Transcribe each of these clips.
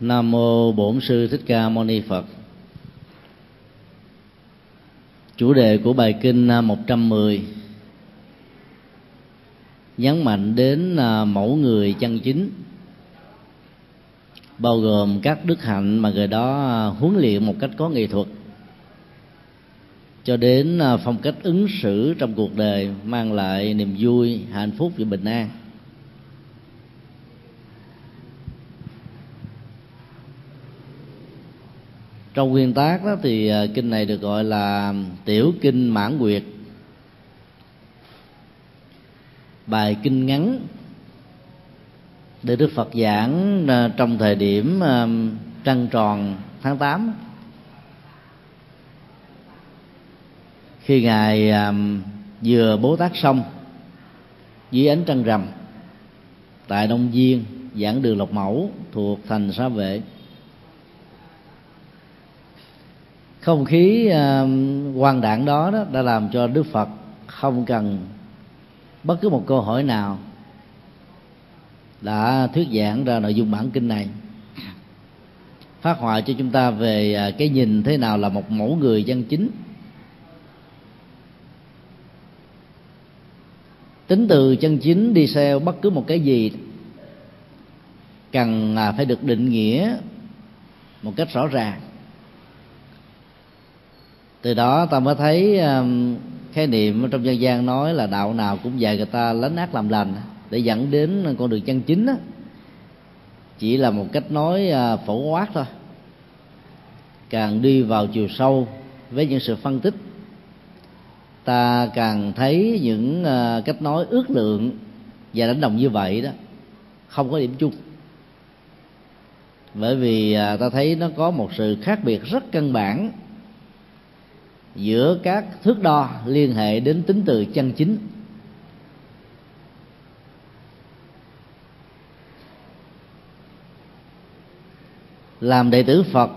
Nam mô Bổn sư Thích Ca Mâu Ni Phật. Chủ đề của bài kinh à, 110 nhấn mạnh đến à, mẫu người chân chính, bao gồm các đức hạnh mà người đó à, huấn luyện một cách có nghệ thuật, cho đến phong cách ứng xử trong cuộc đời mang lại niềm vui, hạnh phúc và bình an trong nguyên tác đó thì à, kinh này được gọi là tiểu kinh mãn nguyệt. Bài kinh ngắn để Đức Phật giảng à, trong thời điểm à, trăng tròn tháng 8 khi ngài vừa bố tác xong, dưới ánh trăng rằm, tại Đông viên, giảng đường Lộc Mẫu thuộc thành Sa Vệ. Không khí quan quang đạn đó, đó đã làm cho đức phật không cần bất cứ một câu hỏi nào đã thuyết giảng ra nội dung bản kinh này. Phát họa cho chúng ta về ờ, cái nhìn thế nào là một mẫu người chân chính. Tính từ chân chính đi theo bất cứ một cái gì cần phải được định nghĩa một cách rõ ràng từ đó ta mới thấy um, khái niệm trong dân gian nói là đạo nào cũng dạy người ta lánh ác làm lành để dẫn đến con đường chân chính đó, chỉ là một cách nói uh, phổ quát thôi. Càng đi vào chiều sâu với những sự phân tích ta càng thấy những uh, cách nói ước lượng và đánh đồng như vậy đó không có điểm chung. Bởi vì uh, ta thấy nó có một sự khác biệt rất căn bản giữa các thước đo liên hệ đến tính từ chân chính. Làm đệ tử phật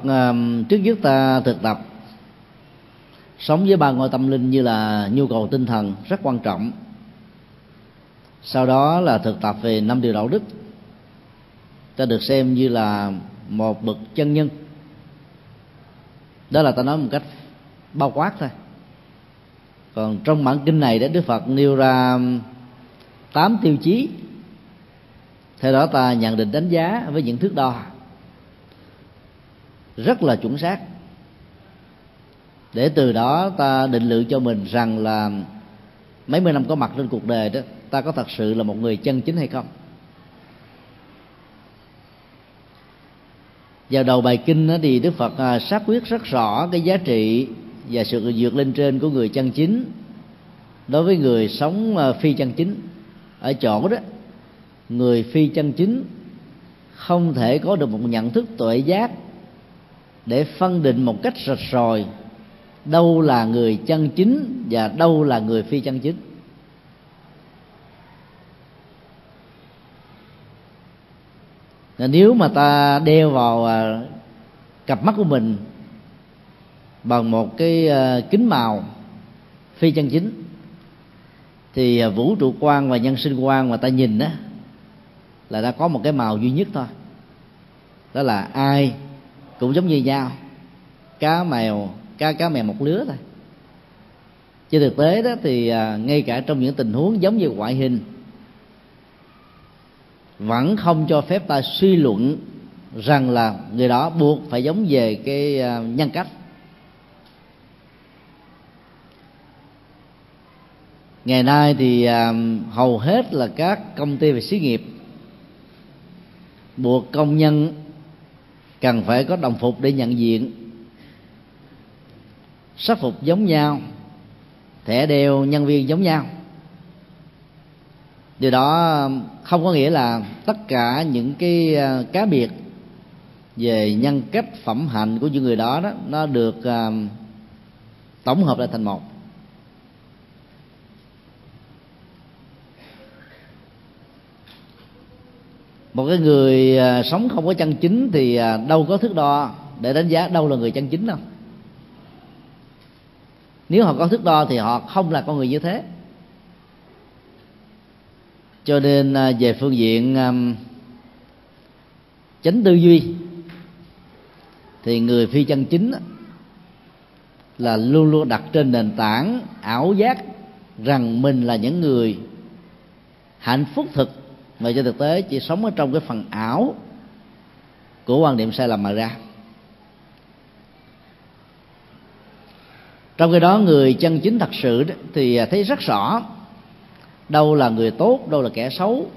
trước nhất ta thực tập, sống với ba ngôi tâm linh như là nhu cầu tinh thần rất quan trọng. Sau đó là thực tập về năm điều đạo đức, ta được xem như là một bậc chân nhân. Đó là ta nói một cách bao quát thôi. Còn trong bản kinh này đó, đức phật nêu ra tám tiêu chí. Theo đó ta nhận định đánh giá với những thước đo. Rất là chuẩn xác. Để từ đó ta định lượng cho mình rằng là mấy mươi năm có mặt trên cuộc đời đó, ta có thật sự là một người chân chính hay không? Vào đầu bài kinh đó thì đức phật à, xác quyết rất rõ cái giá trị và sự vượt lên trên của người chân chính đối với người sống à, phi chân chính. Ở chỗ đó, người phi chân chính không thể có được một nhận thức tuệ giác để phân định một cách rạch ròi đâu là người chân chính và đâu là người phi chân chính. Nếu mà ta đeo vào à, cặp mắt của mình bằng một cái ờ, kính màu phi chân chính. Thì ờ, vũ trụ quan và nhân sinh quan mà ta nhìn đó là đã có một cái màu duy nhất thôi. Đó là ai cũng giống như nhau, cá mèo, cá cá mèo một lứa thôi. Trên thực tế đó thì ờ, ngay cả trong những tình huống giống như ngoại hình, vẫn không cho phép ta suy luận rằng là người đó buộc phải giống về cái nhân cách. Ngày nay thì à, hầu hết là các công ty về xí nghiệp. Buộc công nhân cần phải có đồng phục để nhận diện sắc phục giống nhau thẻ đeo nhân viên giống nhau. Điều đó không có nghĩa là tất cả những cái à, cá biệt về nhân cách phẩm hạnh của những người đó đó nó được uh, tổng hợp lại thành một. Một cái người à, sống không có chân chính thì à, đâu có thước đo để đánh giá đâu là người chân chính đâu. Nếu họ có thước đo thì họ không là con người như thế. Cho nên à, về phương diện chánh tư duy thì người phi chân chính là luôn luôn đặt trên nền tảng ảo giác rằng mình là những người hạnh phúc thực mà trên thực tế chỉ sống ở trong cái phần ảo của quan niệm sai lầm mà ra. Trong khi đó người chân chính thật sự thì thấy rất rõ đâu là người tốt, đâu là kẻ xấu,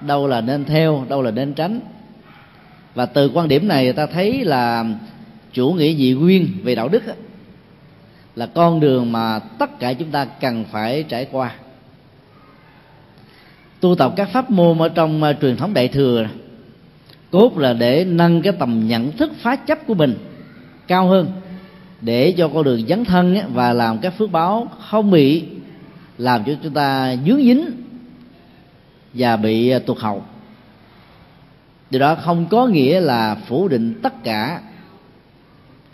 đâu là nên theo, đâu là nên tránh. Và từ quan điểm này ta thấy là chủ nghĩa dị nguyên về đạo đức là con đường mà tất cả chúng ta cần phải trải qua tu tập các pháp môn ở trong uh, truyền thống đại thừa. Cốt là để nâng cái tầm nhận thức phá chấp của mình cao hơn để cho con đường dấn thân và làm các phước báo không bị làm cho chúng ta dướng dính và bị tuột tụt hậu. Điều đó không có nghĩa là phủ định tất cả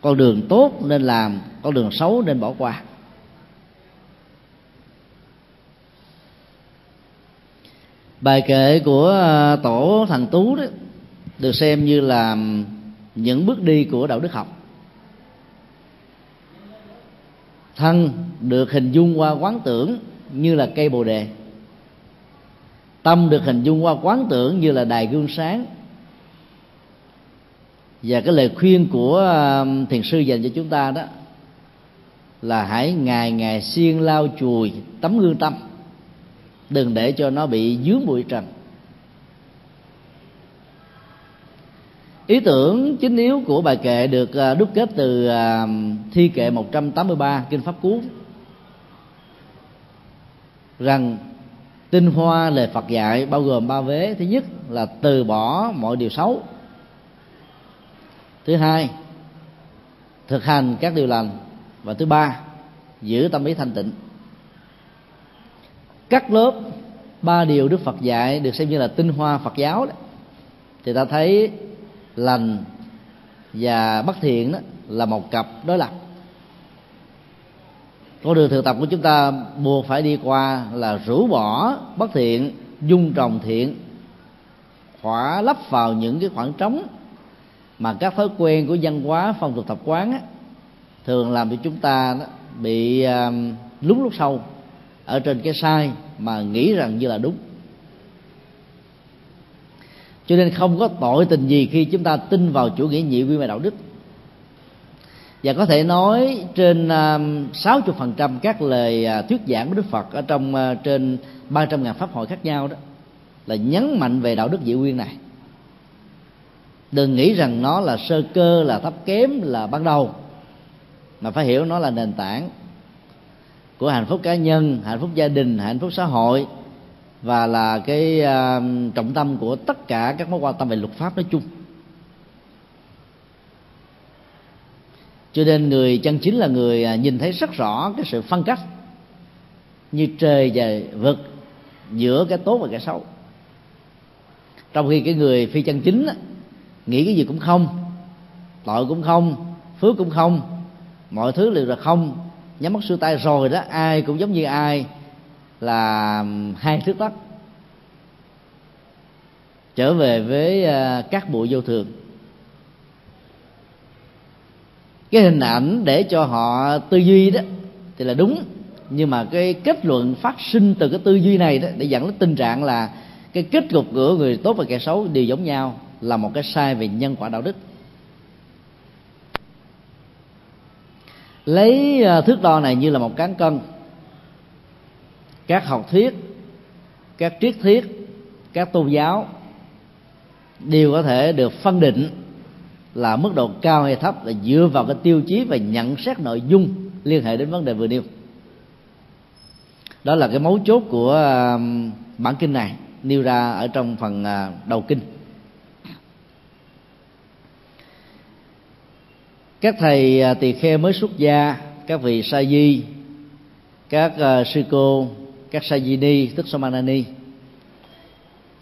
con đường tốt nên làm con đường xấu nên bỏ qua. Bài kệ của à, tổ thằng tú đó được xem như là những bước đi của đạo đức học. Thân được hình dung qua quán tưởng như là cây bồ đề. Tâm được hình dung qua quán tưởng như là đài gương sáng. Và cái lời khuyên của à, thiền sư dành cho chúng ta đó là hãy ngày ngày siêng lao chùi tấm gương tâm đừng để cho nó bị dướng bụi trần. Ý tưởng chính yếu của bài kệ được à, đúc kết từ à, thi kệ 183 kinh pháp cú. Rằng, tinh hoa lời Phật dạy bao gồm ba vế. Thứ nhất là từ bỏ mọi điều xấu. Thứ hai, thực hành các điều lành. Và thứ ba, giữ tâm ý thanh tịnh cắt lớp ba điều đức phật dạy được xem như là tinh hoa phật giáo đó. Thì ta thấy lành và bất thiện đó là một cặp đối lập. Con đường thực tập của chúng ta buộc phải đi qua là rũ bỏ bất thiện dung trồng thiện khỏa lấp vào những cái khoảng trống mà các thói quen của văn hóa phong tục tập quán á, thường làm cho chúng ta đó, bị à, uh, lúng lúc sâu ở trên cái sai mà nghĩ rằng như là đúng. Cho nên không có tội tình gì khi chúng ta tin vào chủ nghĩa nhị quy về đạo đức. Và có thể nói trên à, sáu mươi phần trăm các lời à, thuyết giảng của Đức Phật ở trong à, trên ba trăm ngàn pháp hội khác nhau đó là nhấn mạnh về đạo đức dị nguyên này. Đừng nghĩ rằng nó là sơ cơ, là thấp kém, là ban đầu, mà phải hiểu nó là nền tảng của hạnh phúc cá nhân hạnh phúc gia đình hạnh phúc xã hội và là cái uh, trọng tâm của tất cả các mối quan tâm về luật pháp nói chung. Cho nên người chân chính là người à, nhìn thấy rất rõ cái sự phân cách như trời và vực giữa cái tốt và cái xấu. Trong khi cái người phi chân chính nghĩ cái gì cũng không tội cũng không phước cũng không mọi thứ đều là không nhắm mắt xuôi tay rồi đó, ai cũng giống như ai là hai thước đất trở về với à, các bộ vô thường. Cái hình ảnh để cho họ tư duy đó thì là đúng, nhưng mà cái kết luận phát sinh từ cái tư duy này đó để dẫn đến tình trạng là cái kết cục của người tốt và kẻ xấu đều giống nhau, là một cái sai về nhân quả đạo đức. Lấy à, thước đo này như là một cán cân. Các học thuyết, các triết thuyết, các tôn giáo đều có thể được phân định là mức độ cao hay thấp là dựa vào cái tiêu chí và nhận xét nội dung liên hệ đến vấn đề vừa nêu. Đó là cái mấu chốt của à, bản kinh này, nêu ra ở trong phần à, đầu kinh. Các thầy à, tỳ kheo mới xuất gia các vị sa di các uh, sư cô các sa di ni tức samanani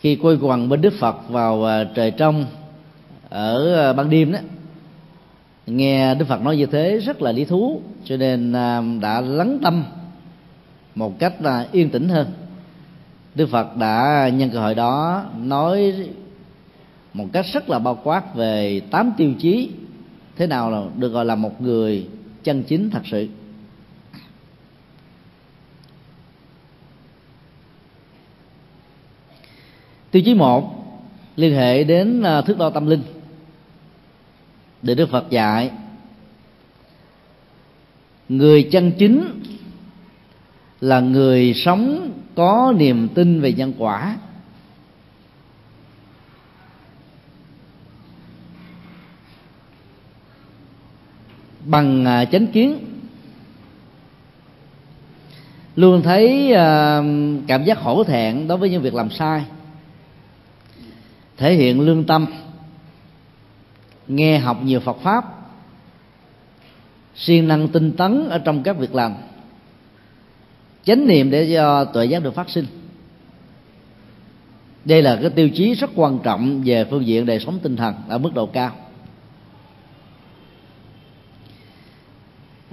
khi quay quần bên đức phật vào uh, trời trong ở uh, ban đêm đó nghe đức phật nói như thế rất là lý thú cho nên uh, đã lắng tâm một cách uh, yên tĩnh hơn. Đức phật đã nhân cơ hội đó nói một cách rất là bao quát về tám tiêu chí thế nào là được gọi là một người chân chính thật sự? Tiêu chí một, liên hệ đến à, thước đo tâm linh để đức phật dạy. Người chân chính là người sống có niềm tin về nhân quả. Bằng à, chánh kiến. Luôn thấy à, cảm giác hổ thẹn đối với những việc làm sai. Thể hiện lương tâm. Nghe học nhiều Phật pháp. Siêng năng tinh tấn ở trong các việc làm. Chánh niệm để cho tuệ giác được phát sinh. Đây là cái tiêu chí rất quan trọng về phương diện đời sống tinh thần ở mức độ cao.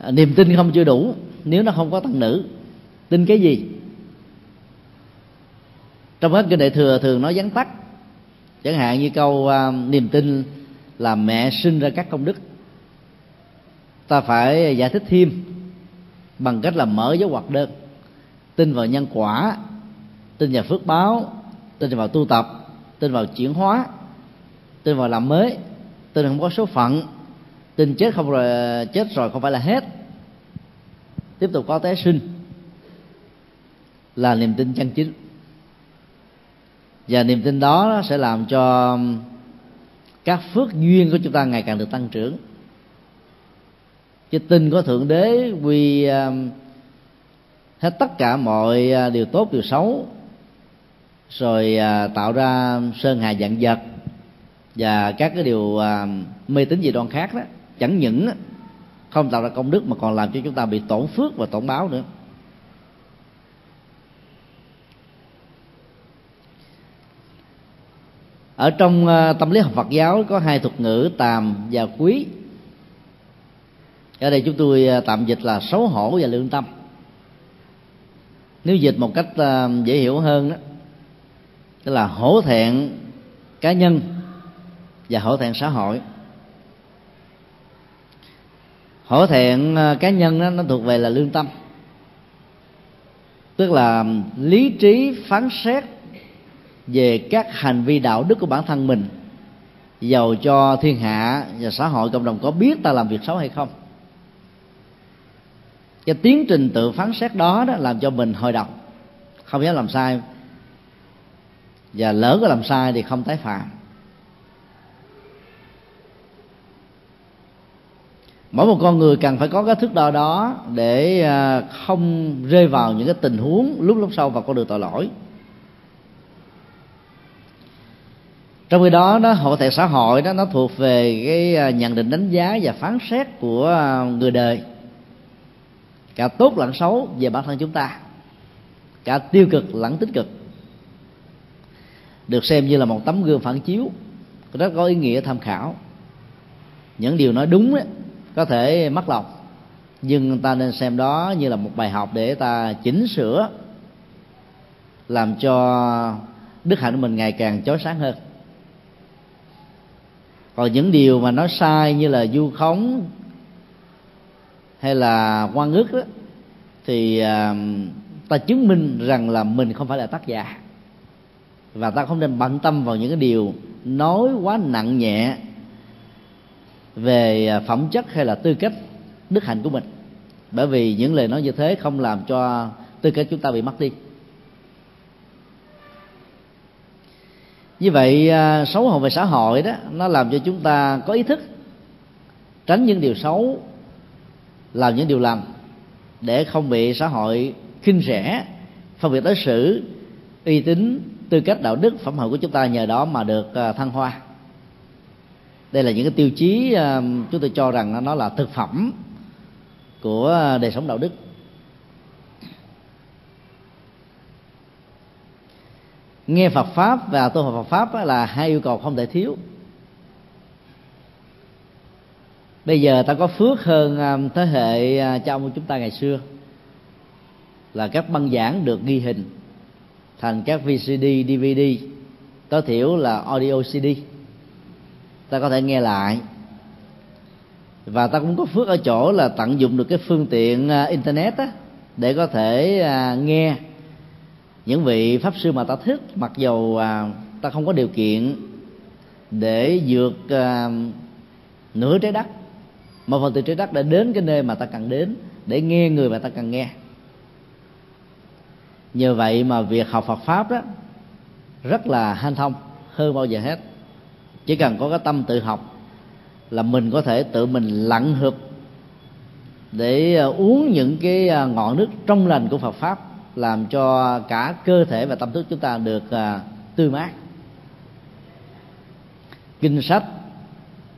À, niềm tin không chưa đủ nếu nó không có tăng nữ tin cái gì? Trong hết kinh đại thừa thường nói vắn tắt chẳng hạn như câu uh, niềm tin là mẹ sinh ra các công đức. Ta phải giải thích thêm bằng cách là mở dấu ngoặc đơn. Tin vào nhân quả tin vào phước báo tin vào tu tập tin vào chuyển hóa tin vào làm mới tin không có số phận tin chết không rồi, chết rồi không phải là hết. Tiếp tục có tái sinh. Là niềm tin chân chính. Và niềm tin đó sẽ làm cho các phước duyên của chúng ta ngày càng được tăng trưởng. Chứ tin có thượng đế quy um, hết tất cả mọi uh, điều tốt, điều xấu, rồi uh, tạo ra sơn hà dạng vật và các cái điều um, mê tín dị đoan khác đó chẳng những không tạo ra công đức mà còn làm cho chúng ta bị tổn phước và tổn báo nữa. Ở trong ờ, tâm lý học Phật giáo có hai thuật ngữ tàm và quý. Ở đây chúng tôi ờ, tạm dịch là xấu hổ và lương tâm. Nếu dịch một cách ờ, dễ hiểu hơn đó tức là hổ thẹn cá nhân và hổ thẹn xã hội hổ thẹn à, cá nhân đó, nó thuộc về là lương tâm. Tức là lý trí phán xét về các hành vi đạo đức của bản thân mình giàu cho thiên hạ và xã hội cộng đồng có biết ta làm việc xấu hay không. Cái tiến trình tự phán xét đó đó làm cho mình hồi độc không dám làm sai. Và lỡ có làm sai thì không tái phạm. Mỗi một con người cần phải có cái thước đo đó để à, không rơi vào những cái tình huống lúc lúc sau vào con đường tội lỗi. Trong khi đó nó hội thể xã hội đó nó thuộc về cái à, nhận định đánh giá và phán xét của à, người đời. Cả tốt lẫn xấu về bản thân chúng ta. Cả tiêu cực lẫn tích cực. Được xem như là một tấm gương phản chiếu. Rất có ý nghĩa tham khảo. Những điều nói đúng ấy, có thể mất lòng nhưng ta nên xem đó như là một bài học để ta chỉnh sửa, làm cho đức hạnh của mình ngày càng chói sáng hơn. Còn những điều mà nó sai như là du khống hay là quan ức đó thì à, ta chứng minh rằng là mình không phải là tác giả. Và ta không nên bận tâm vào những cái điều nói quá nặng nhẹ về à, phẩm chất hay là tư cách đức hạnh của mình. Bởi vì những lời nói như thế không làm cho tư cách chúng ta bị mất đi. Như vậy à, xấu hổ về xã hội đó, nó làm cho chúng ta có ý thức tránh những điều xấu, làm những điều lành để không bị xã hội khinh rẻ phân biệt đối xử uy tín, tư cách đạo đức, phẩm hạnh của chúng ta nhờ đó mà được à, thăng hoa đây là những cái tiêu chí à, chúng tôi cho rằng nó là thực phẩm của à, đời sống đạo đức. Nghe Phật pháp và tu học Phật pháp là hai yêu cầu không thể thiếu. Bây giờ ta có phước hơn à, thế hệ cha ông chúng ta ngày xưa. Là các băng giảng được ghi hình thành các VCD, DVD tối thiểu là audio CD ta có thể nghe lại. Và ta cũng có phước ở chỗ là tận dụng được cái phương tiện à, internet á, để có thể à, nghe những vị pháp sư mà ta thích mặc dầu à, ta không có điều kiện để vượt nửa trái đất một phần từ trái đất để đến cái nơi mà ta cần đến để nghe người mà ta cần nghe. Nhờ vậy mà việc học Phật pháp đó rất là hanh thông hơn bao giờ hết chỉ cần có cái tâm tự học là mình có thể tự mình lặn hụp để ờ, uống những cái ờ, ngọn nước trong lành của Phật pháp làm cho cả cơ thể và tâm thức chúng ta được ờ, tươi mát. Kinh sách,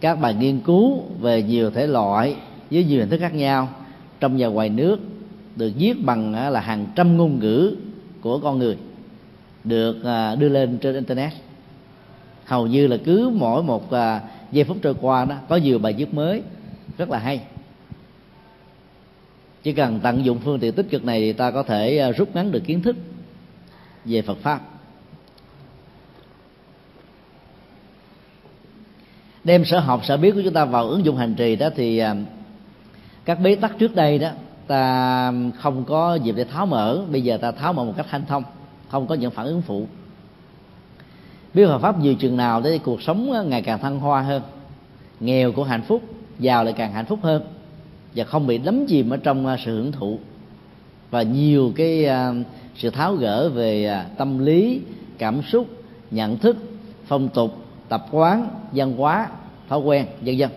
các bài nghiên cứu về nhiều thể loại với nhiều hình thức khác nhau. Trong và ngoài nước được viết bằng là hàng trăm ngôn ngữ của con người được đưa lên trên internet hầu như là cứ mỗi một à, giây phút trôi qua đó có nhiều bài viết mới rất là hay. Chỉ cần tận dụng phương tiện tích cực này thì ta có thể à, rút ngắn được kiến thức về Phật pháp. Đem sở học sở biết của chúng ta vào ứng dụng hành trì đó thì à, các bế tắc trước đây đó ta không có dịp để tháo mở. Bây giờ ta tháo mở một cách thanh thông không có những phản ứng phụ biết Phật pháp nhiều chừng nào để cuộc sống ngày càng thăng hoa hơn. Nghèo của hạnh phúc, giàu lại càng hạnh phúc hơn. Và không bị đắm chìm ở trong à, sự hưởng thụ. Và nhiều cái à, sự tháo gỡ về à, tâm lý, cảm xúc, nhận thức, phong tục, tập quán, văn hóa, thói quen, vân vân.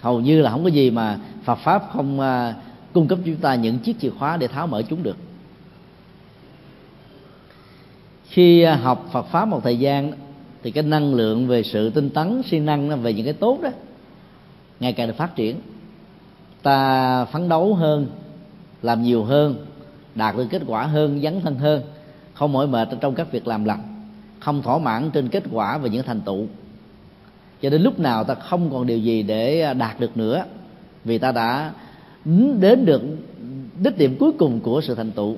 Hầu như là không có gì mà Phật pháp không cung cấp cho chúng ta những chiếc chìa khóa để tháo mở chúng được. Khi à, học Phật pháp một thời gian, thì cái năng lượng về sự tinh tấn, siêng năng về những cái tốt đó, ngày càng được phát triển. Ta phấn đấu hơn, làm nhiều hơn, đạt được kết quả hơn, dấn thân hơn, không mỏi mệt trong các việc làm lặt không thỏa mãn trên kết quả và những thành tựu. Cho đến lúc nào ta không còn điều gì để à, đạt được nữa, vì ta đã đến được đích điểm cuối cùng của sự thành tựu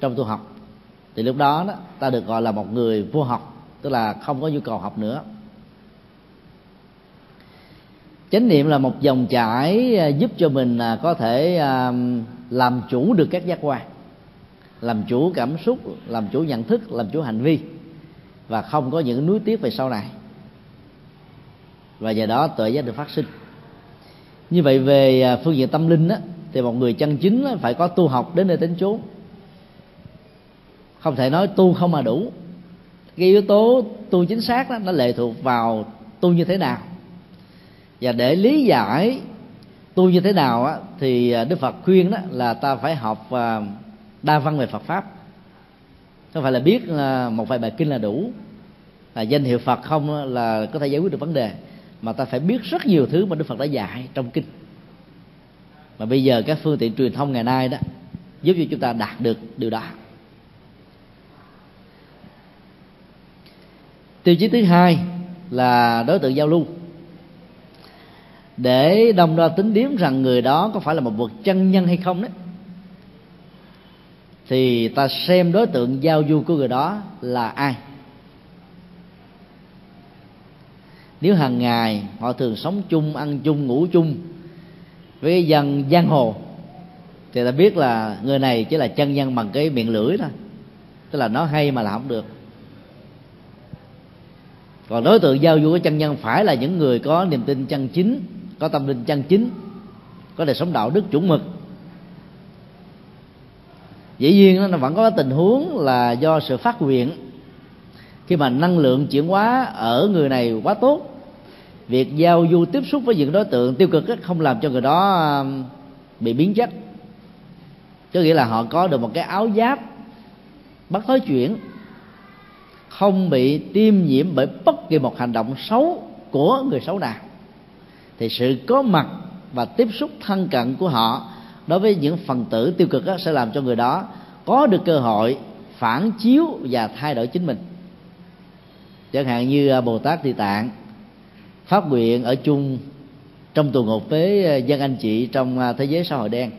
trong tu học thì lúc đó, đó ta được gọi là một người vô học tức là không có nhu cầu học nữa. Chánh niệm là một dòng chảy à, giúp cho mình à, có thể à, làm chủ được các giác quan làm chủ cảm xúc làm chủ nhận thức làm chủ hành vi và không có những núi tiếc về sau này. Và giờ đó tuệ giác được phát sinh. Như vậy về phương diện tâm linh á, thì một người chân chính phải có tu học đến nơi đến chốn không thể nói tu không mà đủ. Cái yếu tố tu chính xác đó nó lệ thuộc vào tu như thế nào. Và để lý giải tu như thế nào á, thì à, đức phật khuyên đó là ta phải học à, đa văn về phật pháp. Không phải là biết à, một vài bài kinh là đủ. Là danh hiệu phật không là có thể giải quyết được vấn đề. Mà ta phải biết rất nhiều thứ mà đức phật đã dạy trong kinh. Mà bây giờ các phương tiện truyền thông ngày nay đó giúp cho chúng ta đạt được điều đó. Tiêu chí thứ hai là đối tượng giao lưu. Để đồng đo tính điếm rằng người đó có phải là một bậc chân nhân hay không đấy, thì ta xem đối tượng giao du của người đó là ai. Nếu hàng ngày họ thường sống chung, ăn chung, ngủ chung với dân giang hồ, thì ta biết là người này chỉ là chân nhân bằng cái miệng lưỡi thôi. Tức là nó hay mà làm không được còn đối tượng giao du của chân nhân phải là những người có niềm tin chân chính, có tâm linh chân chính, có đời sống đạo đức chuẩn mực. Dĩ nhiên nó vẫn có tình huống là do sự phát nguyện. Khi mà năng lượng chuyển hóa ở người này quá tốt, việc giao du tiếp xúc với những đối tượng tiêu cực không làm cho người đó um, bị biến chất. Có nghĩa là họ có được một cái áo giáp, bắt thói chuyển không bị tiêm nhiễm bởi bất kỳ một hành động xấu của người xấu nào. Thì sự có mặt và tiếp xúc thân cận của họ đối với những phần tử tiêu cực đó, sẽ làm cho người đó có được cơ hội phản chiếu và thay đổi chính mình. Chẳng hạn như à, bồ tát địa tạng phát nguyện ở chung trong tù ngục với à, dân anh chị trong à, thế giới xã hội đen.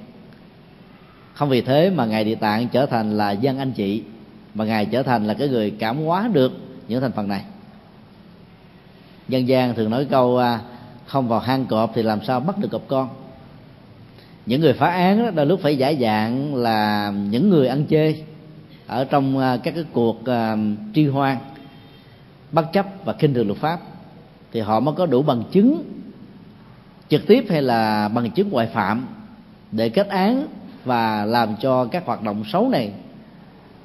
Không vì thế mà ngài địa tạng trở thành là dân anh chị mà ngài trở thành là cái người cảm hóa được những thành phần này. Dân gian thường nói câu à, không vào hang cọp thì làm sao bắt được cọp con. Những người phá án đó, đôi lúc phải giải dạng là những người ăn chơi ở trong à, các cái cuộc à, tri hoan bất chấp và khinh thường luật pháp, thì họ mới có đủ bằng chứng trực tiếp hay là bằng chứng ngoại phạm để kết án và làm cho các hoạt động xấu này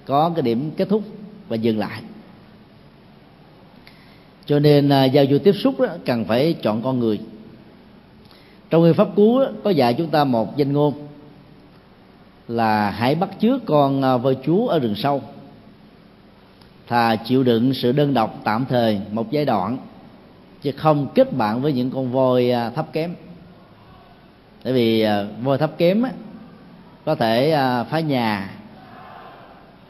có cái điểm kết thúc và dừng lại. Cho nên à, giao du tiếp xúc đó, cần phải chọn con người. Trong nguyên pháp cú có dạy chúng ta một danh ngôn là hãy bắt chước con à, voi chúa ở rừng sâu. Thà chịu đựng sự đơn độc tạm thời một giai đoạn chứ không kết bạn với những con voi à, thấp kém. Tại vì voi thấp kém có thể phá nhà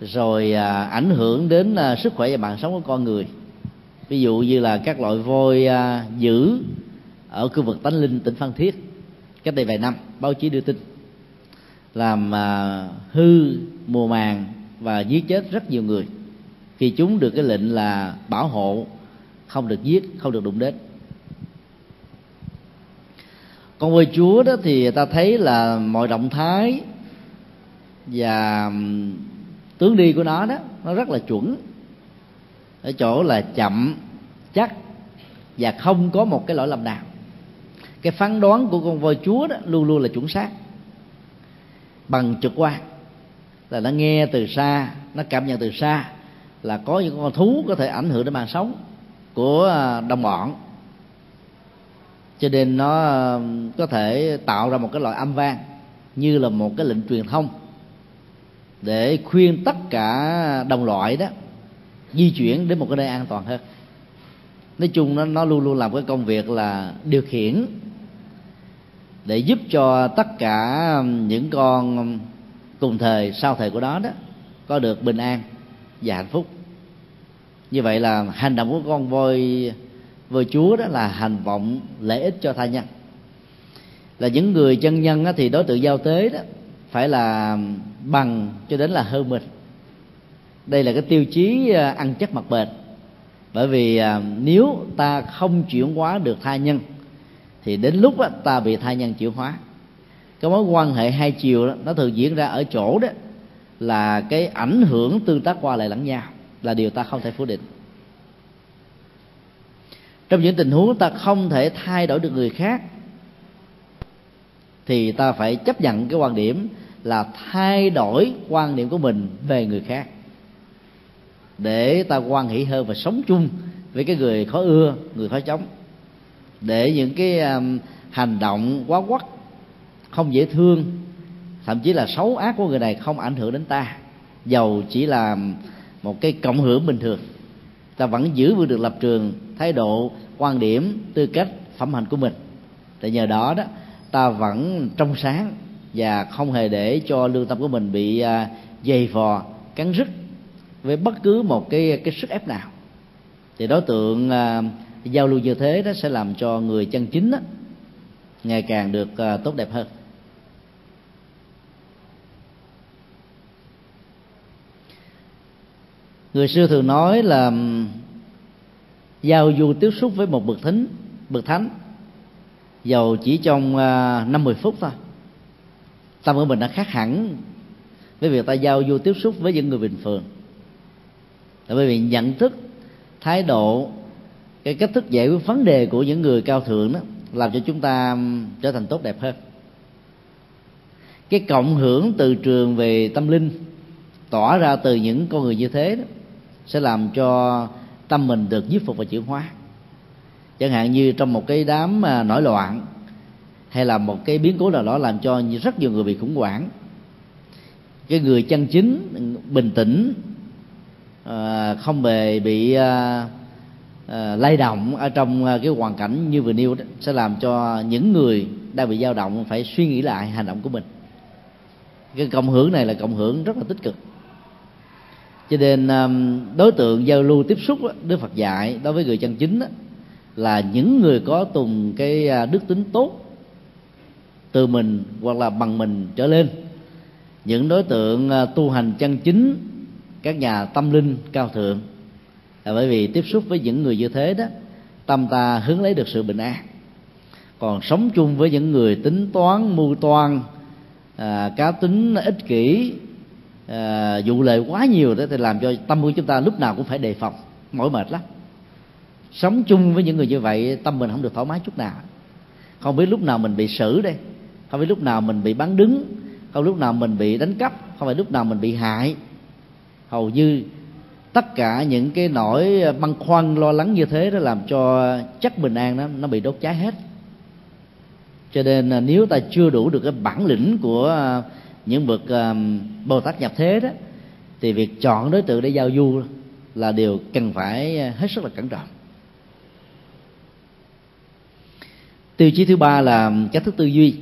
rồi à, ảnh hưởng đến à, sức khỏe và mạng sống của con người. Ví dụ như là các loại voi à, dữ ở khu vực tánh linh tỉnh phan thiết. Cách đây vài năm báo chí đưa tin làm à, hư mùa màng và giết chết rất nhiều người. Khi chúng được cái lệnh là bảo hộ không được giết không được đụng đến. Con voi chúa đó thì ta thấy là mọi động thái và tướng đi của nó đó, nó rất là chuẩn. Ở chỗ là chậm, chắc, và không có một cái lỗi lầm nào. Cái phán đoán của con voi chúa đó luôn luôn là chuẩn xác. Bằng trực quan, là nó nghe từ xa, nó cảm nhận từ xa, là có những con thú có thể ảnh hưởng đến mạng sống của à, đồng bọn. Cho nên nó à, có thể tạo ra một cái loại âm vang như là một cái lệnh truyền thông để khuyên tất cả đồng loại đó di chuyển đến một cái nơi an toàn hơn. Nói chung nó nó luôn luôn làm cái công việc là điều khiển để giúp cho tất cả những con cùng thời, sau thời của đó đó có được bình an và hạnh phúc. Như vậy là hành động của con voi voi chúa đó là hành vọng lợi ích cho tha nhân. Là những người chân nhân thì đối tượng giao tế đó phải là bằng cho đến là hơn mình đây là cái tiêu chí à, ăn chắc mặt bền. Bởi vì à, nếu ta không chuyển hóa được tha nhân thì đến lúc đó, ta bị thai nhân chuyển hóa. Cái mối quan hệ hai chiều đó nó thường diễn ra ở chỗ đó là cái ảnh hưởng tương tác qua lại lẫn nhau là điều ta không thể phủ định. Trong những tình huống ta không thể thay đổi được người khác thì ta phải chấp nhận cái quan điểm là thay đổi quan niệm của mình về người khác. Để ta quan hỷ hơn và sống chung với cái người khó ưa người khó chống. Để những cái um, hành động quá quắt không dễ thương thậm chí là xấu ác của người này không ảnh hưởng đến ta. Dầu chỉ là một cái cộng hưởng bình thường. Ta vẫn giữ vững được lập trường thái độ quan điểm tư cách phẩm hạnh của mình. Để nhờ đó đó ta vẫn trong sáng và không hề để cho lương tâm của mình bị à, dày vò cắn rứt với bất cứ một cái cái sức ép nào. Thì đối tượng uh, giao lưu như thế đó sẽ làm cho người chân chính đó, ngày càng được uh, tốt đẹp hơn. Người xưa thường nói là giao du tiếp xúc với một bậc thính bậc thánh dầu chỉ trong à, năm mười phút thôi tâm của mình đã khác hẳn với việc ta giao du tiếp xúc với những người bình thường. Tại vì nhận thức, thái độ, cái cách thức giải quyết vấn đề của những người cao thượng đó làm cho chúng ta trở thành tốt đẹp hơn. Cái cộng hưởng từ trường về tâm linh tỏa ra từ những con người như thế đó sẽ làm cho tâm mình được giúp phục và chuyển hóa. Chẳng hạn như trong một cái đám à, nổi loạn hay là một cái biến cố nào đó làm cho rất nhiều người bị khủng hoảng. Cái người chân chính bình tĩnh ờ, không bề bị ờ, ờ, lay động ở trong cái hoàn cảnh như vừa nêu đó sẽ làm cho những người đang bị dao động phải suy nghĩ lại hành động của mình. Cái cộng hưởng này là cộng hưởng rất là tích cực. Cho nên đối tượng giao lưu tiếp xúc đó, đức phật dạy đối với người chân chính đó, là những người có tùng cái đức tính tốt từ mình hoặc là bằng mình trở lên. Những đối tượng à, tu hành chân chính các nhà tâm linh cao thượng. Là bởi vì tiếp xúc với những người như thế đó tâm ta hướng lấy được sự bình an. Còn sống chung với những người tính toán mưu toan à, cá tính ích kỷ à, vụ lệ quá nhiều đó thì làm cho tâm của chúng ta lúc nào cũng phải đề phòng mỏi mệt lắm. Sống chung với những người như vậy tâm mình không được thoải mái chút nào. Không biết lúc nào mình bị xử đây không phải lúc nào mình bị bắn đứng, không lúc nào mình bị đánh cắp, không phải lúc nào mình bị hại. Hầu như tất cả những cái nỗi băn khoăn, lo lắng như thế đó làm cho chất bình an đó, nó bị đốt cháy hết. Cho nên à, nếu ta chưa đủ được cái bản lĩnh của à, những bậc à, bồ tát nhập thế đó, thì việc chọn đối tượng để giao du là điều cần phải hết sức là cẩn trọng. Tiêu chí thứ ba là cách thức tư duy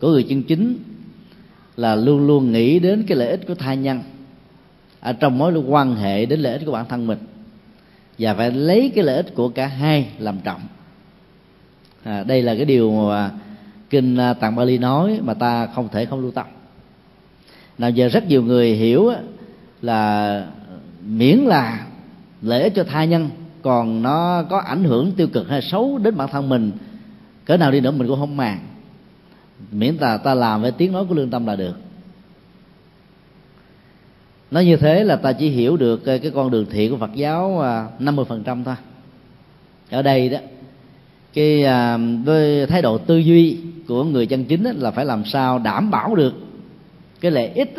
của người chân chính là luôn luôn nghĩ đến cái lợi ích của thai nhân. Ở trong mối quan hệ đến lợi ích của bản thân mình. Và phải lấy cái lợi ích của cả hai làm trọng. À, đây là cái điều mà kinh à, tạng Bali nói mà ta không thể không lưu tâm. Nào giờ rất nhiều người hiểu là miễn là lợi ích cho tha nhân còn nó có ảnh hưởng tiêu cực hay xấu đến bản thân mình cỡ nào đi nữa mình cũng không màng miễn là ta làm với tiếng nói của lương tâm là được. Nói như thế là ta chỉ hiểu được cái con đường thiện của Phật giáo à, 50% thôi. Ở đây đó, cái à, với thái độ tư duy của người chân chính là phải làm sao đảm bảo được cái lợi ích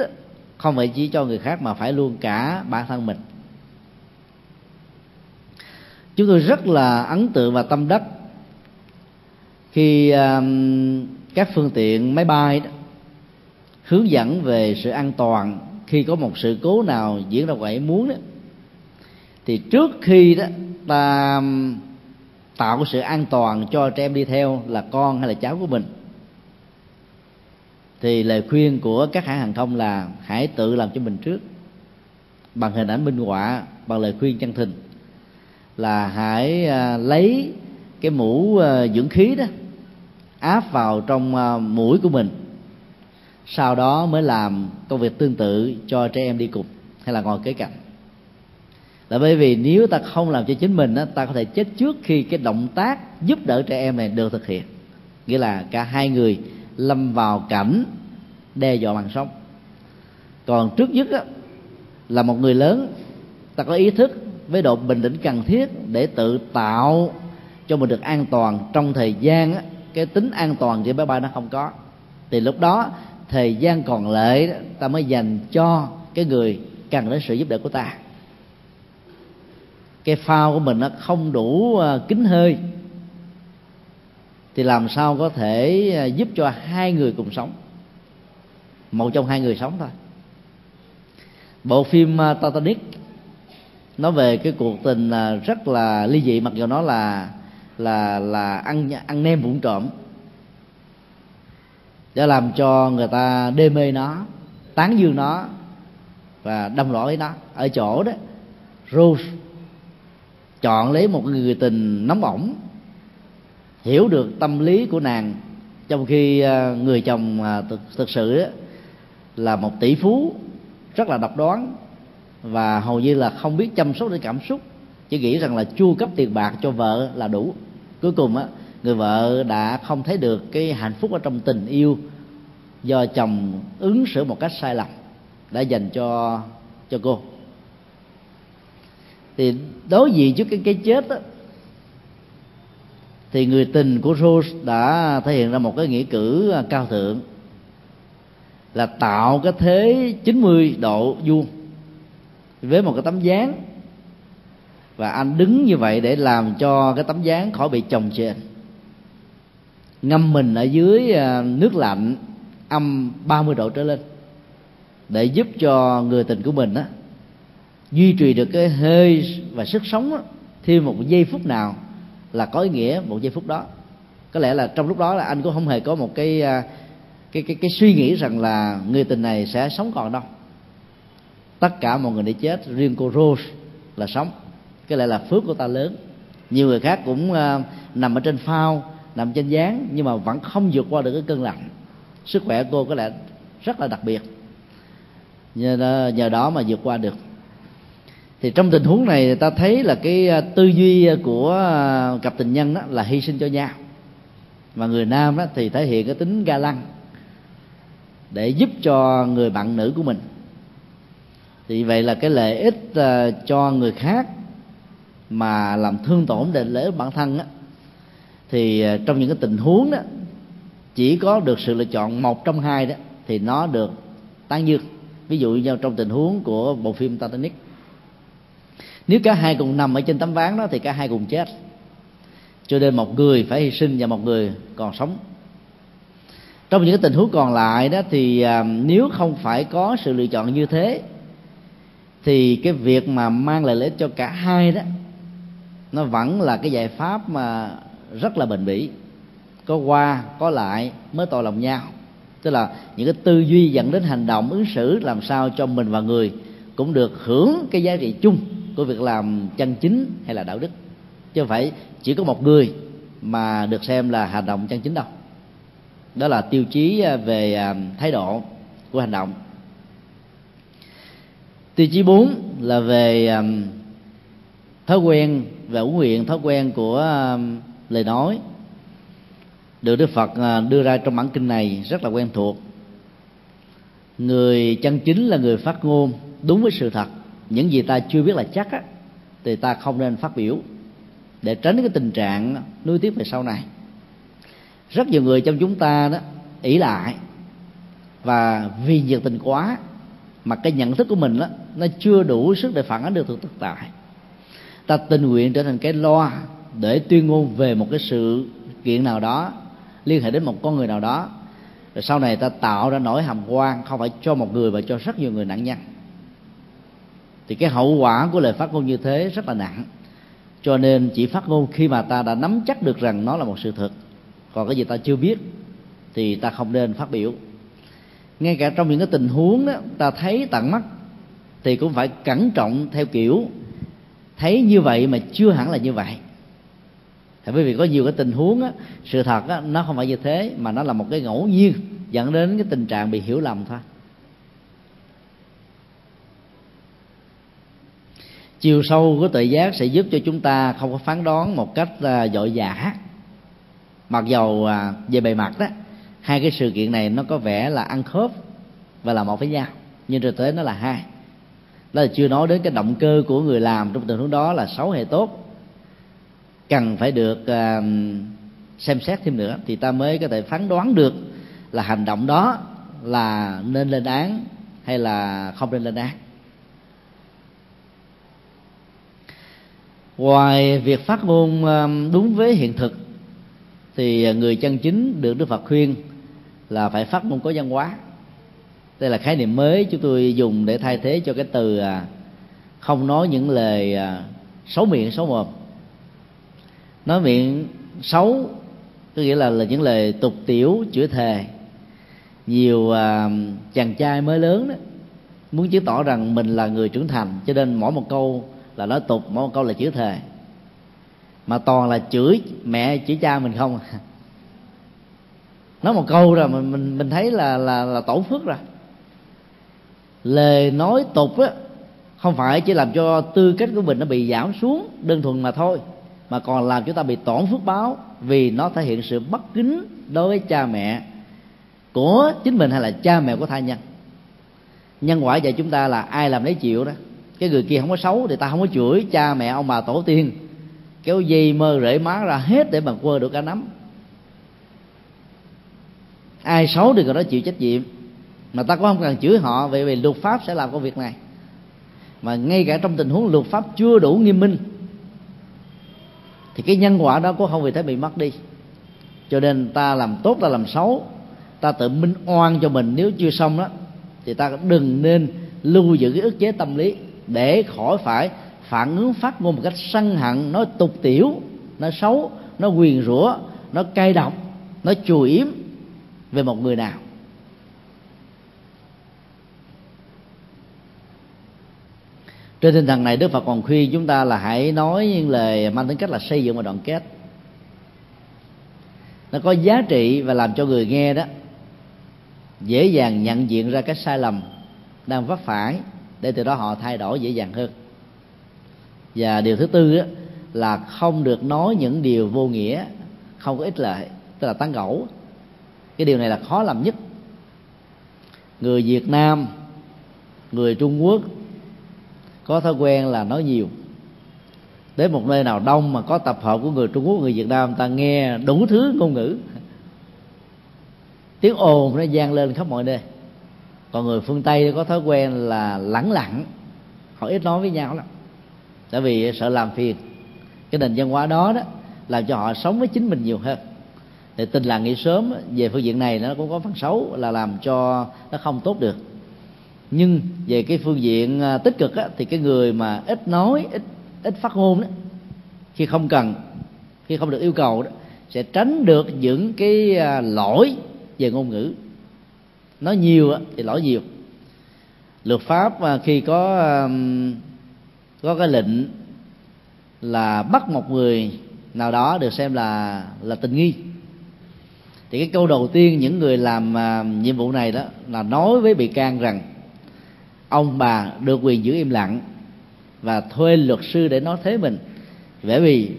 không phải chỉ cho người khác mà phải luôn cả bản thân mình. Chúng tôi rất là ấn tượng và tâm đắc khi um, các phương tiện máy bay đó, hướng dẫn về sự an toàn khi có một sự cố nào diễn ra ngoài muốn đó thì trước khi đó ta um, tạo sự an toàn cho trẻ em đi theo là con hay là cháu của mình. Thì lời khuyên của các hãng hàng không là hãy tự làm cho mình trước bằng hình ảnh minh họa bằng lời khuyên chân tình là hãy à, lấy cái mũ ờ, dưỡng khí đó áp vào trong ờ, mũi của mình. Sau đó mới làm công việc tương tự cho trẻ em đi cùng hay là ngồi kế cạnh. Là bởi vì nếu ta không làm cho chính mình đó, ta có thể chết trước khi cái động tác giúp đỡ trẻ em này được thực hiện. Nghĩa là cả hai người lâm vào cảnh đe dọa bằng sống. Còn trước nhất á, là một người lớn ta có ý thức với độ bình tĩnh cần thiết để tự tạo cho mình được an toàn trong thời gian á, cái tính an toàn trên máy bay nó không có. Thì lúc đó thời gian còn lại ta mới dành cho cái người cần đến sự giúp đỡ của ta. Cái phao của mình nó không đủ à, kính hơi. Thì làm sao có thể à, giúp cho hai người cùng sống? Một trong hai người sống thôi. Bộ phim à, Titanic nói về cái cuộc tình rất là ly dị mặc dù nó là là là ăn ăn nem vụn trộm. Để làm cho người ta đê mê nó tán dương nó và đâm lõi nó. Ở chỗ đó Rose chọn lấy một người tình nóng bỏng hiểu được tâm lý của nàng. Trong khi à, người chồng à, thực, thực sự là một tỷ phú rất là độc đoán và hầu như là không biết chăm sóc đến cảm xúc chỉ nghĩ rằng là chu cấp tiền bạc cho vợ là đủ cuối cùng á người vợ đã không thấy được cái hạnh phúc ở trong tình yêu do chồng ứng xử một cách sai lầm đã dành cho cho cô. Thì đối diện trước cái cái chết đó, thì người tình của Rose đã thể hiện ra một cái nghĩa cử à, cao thượng là tạo cái thế 90 độ vuông với một cái tấm dáng và anh đứng như vậy để làm cho cái tấm dáng khỏi bị chồng trên ngâm mình ở dưới à, nước lạnh âm 30 độ trở lên. Để giúp cho người tình của mình á duy trì được cái hơi và sức sống á, thêm một giây phút nào là có ý nghĩa một giây phút đó. Có lẽ là trong lúc đó là anh cũng không hề có một cái à, cái cái cái suy nghĩ rằng là người tình này sẽ sống còn đâu. Tất cả mọi người đã chết riêng cô Rose là sống cái lại là phước của ta lớn. Nhiều người khác cũng uh, nằm ở trên phao nằm trên gián nhưng mà vẫn không vượt qua được cái cơn lạnh. Sức khỏe cô có lẽ rất là đặc biệt. Nhờ nhờ đó mà vượt qua được. Thì trong tình huống này ta thấy là cái ờ, tư duy của ờ, cặp tình nhân đó là hy sinh cho nhau. Mà người nam đó thì thể hiện cái tính ga lăng để giúp cho người bạn nữ của mình. Thì vậy là cái lợi ích cho người khác mà làm thương tổn đến lễ bản thân á, thì à, trong những cái tình huống đó, chỉ có được sự lựa chọn một trong hai đó thì nó được tán dương ví dụ như trong tình huống của bộ phim Titanic. Nếu cả hai cùng nằm ở trên tấm ván đó thì cả hai cùng chết. Cho nên một người phải hy sinh và một người còn sống. Trong những cái tình huống còn lại đó thì à, nếu không phải có sự lựa chọn như thế, thì cái việc mà mang lại lợi ích cho cả hai đó nó vẫn là cái giải pháp mà rất là bền bỉ. Có qua, có lại mới tội lòng nhau. Tức là những cái tư duy dẫn đến hành động ứng xử làm sao cho mình và người cũng được hưởng cái giá trị chung của việc làm chân chính hay là đạo đức. Chứ không phải chỉ có một người mà được xem là hành động chân chính đâu. Đó là tiêu chí à, về à, thái độ của hành động. Tiêu chí bốn là về à, thói quen và uống nguyện thói quen của à, lời nói. Được đức phật à, đưa ra trong bản kinh này rất là quen thuộc. Người chân chính là người phát ngôn đúng với sự thật. Những gì ta chưa biết là chắc á, thì ta không nên phát biểu để tránh cái tình trạng nuối tiếc về sau này. Rất nhiều người trong chúng ta đó ỷ lại và vì nhiệt tình quá mà cái nhận thức của mình đó nó chưa đủ sức để phản ánh được thực tại ta tình nguyện trở thành cái loa để tuyên ngôn về một cái sự kiện nào đó, liên hệ đến một con người nào đó. Rồi sau này ta tạo ra nỗi hàm quan không phải cho một người mà cho rất nhiều người nạn nhân. Thì cái hậu quả của lời phát ngôn như thế rất là nặng. Cho nên chỉ phát ngôn khi mà ta đã nắm chắc được rằng nó là một sự thật. Còn cái gì ta chưa biết thì ta không nên phát biểu. Ngay cả trong những cái tình huống đó, ta thấy tận mắt thì cũng phải cẩn trọng theo kiểu thấy như vậy mà chưa hẳn là như vậy. Thì bởi vì có nhiều cái tình huống á, sự thật á, nó không phải như thế mà nó là một cái ngẫu nhiên dẫn đến cái tình trạng bị hiểu lầm thôi. Chiều sâu của tự giác sẽ giúp cho chúng ta không có phán đoán một cách à, dội dã. Mặc dầu à, về bề mặt đó hai cái sự kiện này nó có vẻ là ăn khớp và là một với nhau nhưng thực tế nó là hai đó là chưa nói đến cái động cơ của người làm trong tình huống đó là xấu hay tốt. Cần phải được uh, xem xét thêm nữa thì ta mới có thể phán đoán được là hành động đó là nên lên án hay là không nên lên án. Ngoài việc phát ngôn à, đúng với hiện thực thì người chân chính được đức phật khuyên là phải phát ngôn có văn hóa đây là khái niệm mới chúng tôi dùng để thay thế cho cái từ à, không nói những lời à, xấu miệng, xấu mồm. Nói miệng xấu có nghĩa là là những lời tục tiểu, chửi thề. Nhiều à, chàng trai mới lớn đó muốn chứng tỏ rằng mình là người trưởng thành, cho nên mỗi một câu là nói tục, mỗi một câu là chửi thề. Mà toàn là chửi mẹ, chửi cha mình không nói một câu rồi mình mình mình thấy là là là tổ phước rồi lời nói tục á, không phải chỉ làm cho tư cách của mình nó bị giảm xuống đơn thuần mà thôi, mà còn làm chúng ta bị tổn phước báo vì nó thể hiện sự bất kính đối với cha mẹ của chính mình hay là cha mẹ của thai nhân. Nhân quả dạy chúng ta là ai làm lấy chịu đó. Cái người kia không có xấu thì ta không có chửi cha mẹ ông bà tổ tiên. Kéo dây mơ rễ má ra hết để mà quơ được cả nắm. Ai xấu thì người đó chịu trách nhiệm mà ta cũng không cần chửi họ vì vì luật pháp sẽ làm công việc này. Mà ngay cả trong tình huống luật pháp chưa đủ nghiêm minh, thì cái nhân quả đó cũng không vì thế bị mất đi. Cho nên ta làm tốt, ta làm xấu, ta tự minh oan cho mình. Nếu chưa xong đó, thì ta đừng nên lưu giữ cái ức chế tâm lý để khỏi phải phản ứng phát ngôn một cách sân hận nó tục tiểu nó xấu nó quyền rủa nó cay độc nó chùi yếm về một người nào. Trên tinh thần này đức phật còn khuyên chúng ta là hãy nói những lời mang tính cách là xây dựng và đoàn kết. Nó có giá trị và làm cho người nghe đó dễ dàng nhận diện ra cái sai lầm đang vấp phải để từ đó họ thay đổi dễ dàng hơn. Và điều thứ tư đó, là không được nói những điều vô nghĩa không có ích lợi tức là tán gẫu. Cái điều này là khó làm nhất. Người việt nam người trung quốc có thói quen là nói nhiều. Đến một nơi nào đông mà có tập hợp của người trung quốc, người việt nam ta nghe đủ thứ ngôn ngữ. Tiếng ồn nó vang lên khắp mọi nơi. Còn người phương tây có thói quen là lẳng lặng. Họ ít nói với nhau lắm. Tại vì sợ làm phiền. Cái nền văn hóa đó đó làm cho họ sống với chính mình nhiều hơn. Thì tin là nghỉ sớm, về phương diện này nó cũng có phần xấu là làm cho nó không tốt được nhưng về cái phương diện à, tích cực á, thì cái người mà ít nói ít ít phát ngôn đó khi không cần khi không được yêu cầu đó sẽ tránh được những cái à, lỗi về ngôn ngữ. Nói nhiều thì lỗi nhiều. Luật pháp à, khi có có cái lệnh là bắt một người nào đó được xem là là tình nghi thì cái câu đầu tiên những người làm nhiệm vụ này đó là nói với bị can rằng ông bà được quyền giữ im lặng và thuê luật sư để nói thế mình. Bởi vì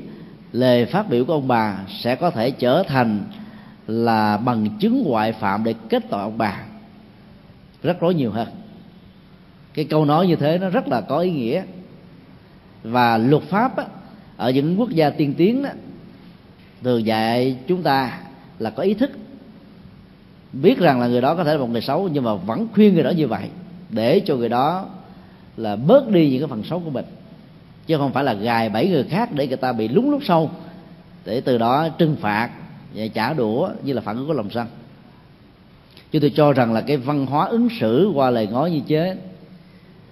lời phát biểu của ông bà sẽ có thể trở thành là bằng chứng ngoại phạm để kết tội ông bà. Rất rối nhiều hơn. Cái câu nói như thế nó rất là có ý nghĩa. Và luật pháp á, ở những quốc gia tiên tiến đó, thường dạy chúng ta là có ý thức biết rằng là người đó có thể là một người xấu nhưng mà vẫn khuyên người đó như vậy để cho người đó là bớt đi những cái phần xấu của mình. Chứ không phải là gài bẫy người khác để người ta bị lúng lúc sâu, để từ đó trừng phạt và trả đũa như là phản ứng của lòng sân. Chứ tôi cho rằng là cái văn hóa ứng xử qua lời nói như thế,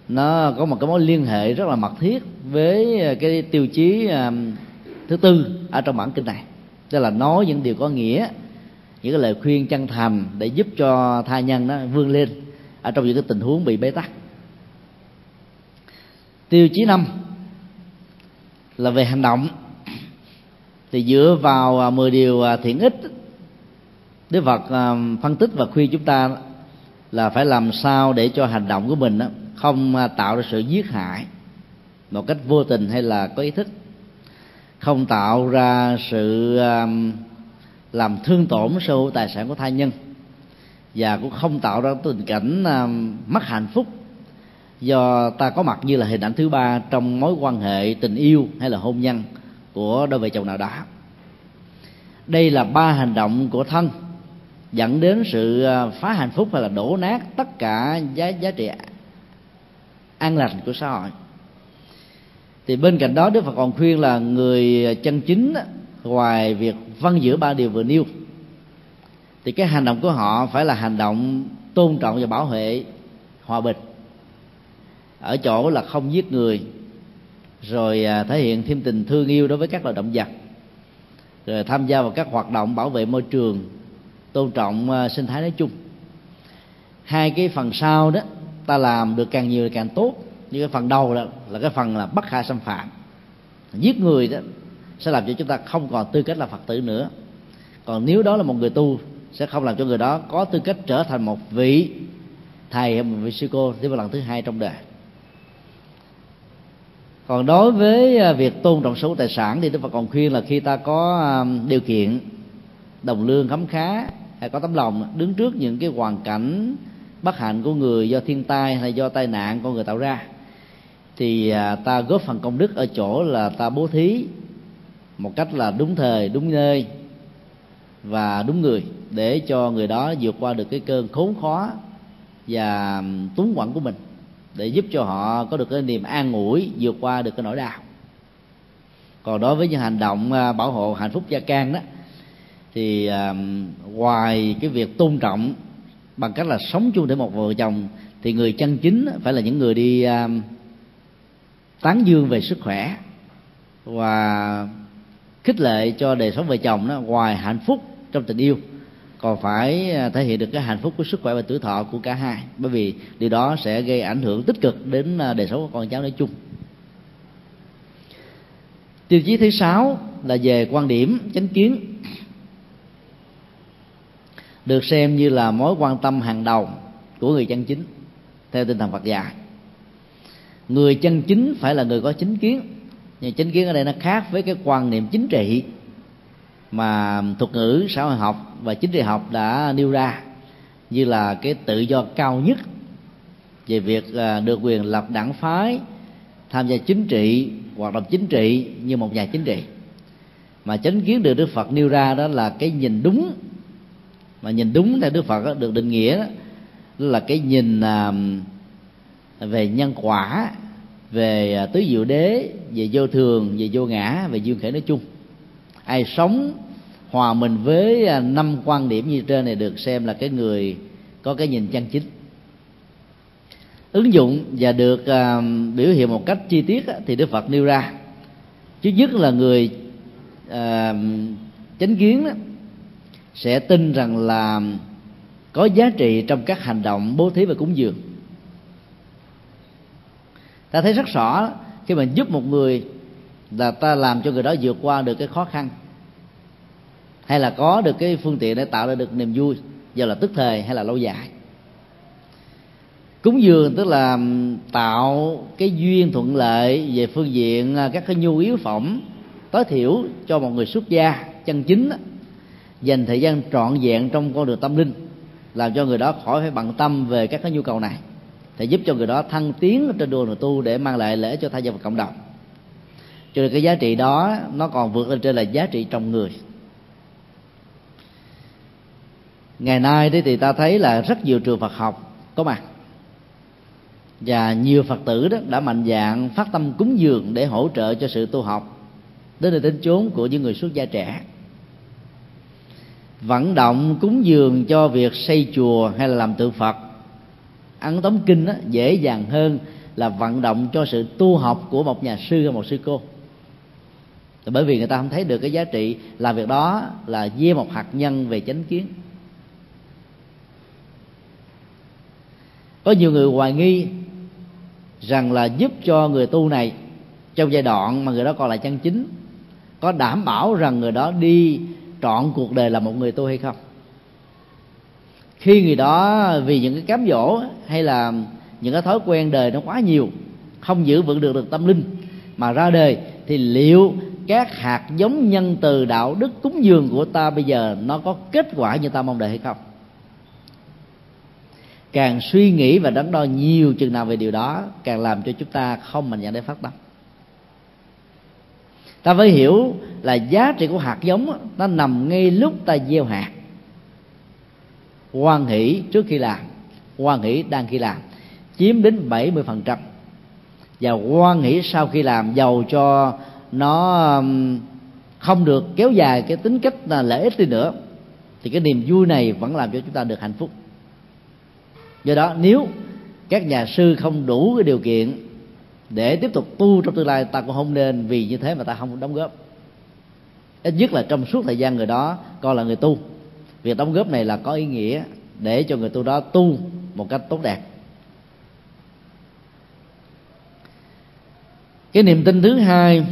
nó có một cái mối liên hệ rất là mật thiết với à, cái tiêu chí à, thứ tư ở trong bản kinh này. Tức là nói những điều có nghĩa, những cái lời khuyên chân thành để giúp cho tha nhân nó vươn lên ở trong những cái tình huống bị bế tắc. Tiêu chí năm là về hành động. Thì dựa vào à, 10 điều à, thiện ích, Đức Phật à, phân tích và khuyên chúng ta là phải làm sao để cho hành động của mình không tạo ra sự giết hại một cách vô tình hay là có ý thức. Không tạo ra sự làm thương tổn sở hữu tài sản của thai nhân và cũng không tạo ra tình cảnh à, mất hạnh phúc. Do ta có mặt như là hình ảnh thứ ba trong mối quan hệ tình yêu hay là hôn nhân của đôi vợ chồng nào đó đây là ba hành động của thân, dẫn đến sự à, phá hạnh phúc hay là đổ nát tất cả giá giá trị an lành của xã hội. Thì bên cạnh đó đức phật còn khuyên là người chân chính ngoài việc vâng văn giữa ba điều vừa nêu thì cái hành động của họ phải là hành động tôn trọng và bảo vệ hòa bình. Ở chỗ là không giết người, rồi à, thể hiện thêm tình thương yêu đối với các loài động vật, rồi tham gia vào các hoạt động bảo vệ môi trường, tôn trọng à, sinh thái nói chung. Hai cái phần sau đó, ta làm được càng nhiều càng tốt. Như cái phần đầu đó, là cái phần là bất khả xâm phạm. Giết người đó, sẽ làm cho chúng ta không còn tư cách là phật tử nữa. Còn nếu đó là một người tu sẽ không làm cho người đó có tư cách trở thành một vị thầy hay một vị sư cô tiếp vào lần thứ hai trong đời. Còn đối với à, việc tôn trọng số tài sản thì Đức Phật còn khuyên là khi ta có à, điều kiện đồng lương khấm khá hay có tấm lòng, đứng trước những cái hoàn cảnh bất hạnh của người do thiên tai hay do tai nạn con người tạo ra thì à, ta góp phần công đức ở chỗ là ta bố thí một cách là đúng thời, đúng nơi và đúng người để cho người đó vượt qua được cái cơn khốn khó và túng quẫn của mình để giúp cho họ có được cái niềm an ủi vượt qua được cái nỗi đau. Còn đối với những hành động à, bảo hộ hạnh phúc gia can đó, thì ngoài cái việc tôn trọng bằng cách là sống chung để một vợ chồng, thì người chân chính phải là những người đi tán dương về sức khỏe và khích lệ cho đời sống vợ chồng đó ngoài hạnh phúc trong tình yêu. Còn phải à, thể hiện được cái hạnh phúc của sức khỏe và tuổi thọ của cả hai, bởi vì điều đó sẽ gây ảnh hưởng tích cực đến à, đời sống của con cháu nói chung. Tiêu chí thứ sáu là về quan điểm chánh kiến. Được xem như là mối quan tâm hàng đầu của người chân chính, theo tinh thần Phật dạy. Người chân chính phải là người có chính kiến nhưng chính kiến ở đây nó khác với cái quan niệm chính trị mà thuật ngữ xã hội học và chính trị học đã nêu ra, như là cái tự do cao nhất về việc à, được quyền lập đảng phái, tham gia chính trị, hoạt động chính trị như một nhà chính trị. Mà chánh kiến được đức phật nêu ra đó là cái nhìn đúng. Mà nhìn đúng theo đức phật được định nghĩa đó là cái nhìn à, về nhân quả về à, tứ diệu đế về vô thường về vô ngã về duyên khởi nói chung. Ai sống hòa mình với à, năm quan điểm như trên này được xem là cái người có cái nhìn chân chính. Ứng dụng và được uh, biểu hiện một cách chi tiết thì đức phật nêu ra. Trước nhất là người uh, chánh kiến đó, sẽ tin rằng là có giá trị trong các hành động bố thí và cúng dường ta thấy rất rõ khi mà giúp một người là ta làm cho người đó vượt qua được cái khó khăn. Hay là có được cái phương tiện để tạo ra được niềm vui giờ là tức thời hay là lâu dài. Cúng dường tức là tạo cái duyên thuận lợi về phương diện à, các cái nhu yếu phẩm tối thiểu cho một người xuất gia, chân chính dành thời gian trọn vẹn trong con đường tâm linh, làm cho người đó khỏi phải bận tâm về các cái nhu cầu này thì giúp cho người đó thăng tiến trên đường tu để mang lại lễ cho thay gia và cộng đồng. Cho nên cái giá trị đó, nó còn vượt lên trên là giá trị trong người. Ngày nay thì ta thấy là rất nhiều trường Phật học có mặt. Và nhiều Phật tử đó đã mạnh dạng phát tâm cúng dường để hỗ trợ cho sự tu học đến nơi đến chốn của những người xuất gia trẻ. Vận động cúng dường cho việc xây chùa hay là làm tượng Phật ăn tống kinh đó, dễ dàng hơn là vận động cho sự tu học của một nhà sư hay một sư cô. Bởi vì người ta không thấy được cái giá trị làm việc đó là gieo một hạt nhân về chánh kiến. Có nhiều người hoài nghi rằng là giúp cho người tu này trong giai đoạn mà người đó còn là chân chính có đảm bảo rằng người đó đi trọn cuộc đời là một người tu hay không? Khi người đó vì những cái cám dỗ hay là những cái thói quen đời nó quá nhiều, không giữ vững được được tâm linh mà ra đời, thì liệu các hạt giống nhân từ đạo đức cúng dường của ta bây giờ nó có kết quả như ta mong đợi hay không? Càng suy nghĩ và đắn đo nhiều chừng nào về điều đó, càng làm cho chúng ta không mạnh dạn để phát tâm. Ta phải hiểu là giá trị của hạt giống nó nằm ngay lúc ta gieo hạt quan hỷ trước khi làm quan hỷ đang khi làm, chiếm đến 70% và quan hỷ sau khi làm giàu cho nó không được kéo dài cái tính cách là lợi ích đi nữa, thì cái niềm vui này vẫn làm cho chúng ta được hạnh phúc. Do đó, nếu các nhà sư không đủ cái điều kiện để tiếp tục tu trong tương lai, ta cũng không nên vì như thế mà ta không đóng góp. Ít nhất là trong suốt thời gian người đó coi là người tu việc đóng góp này là có ý nghĩa để cho người tu đó tu một cách tốt đẹp. Cái niềm tin thứ hai,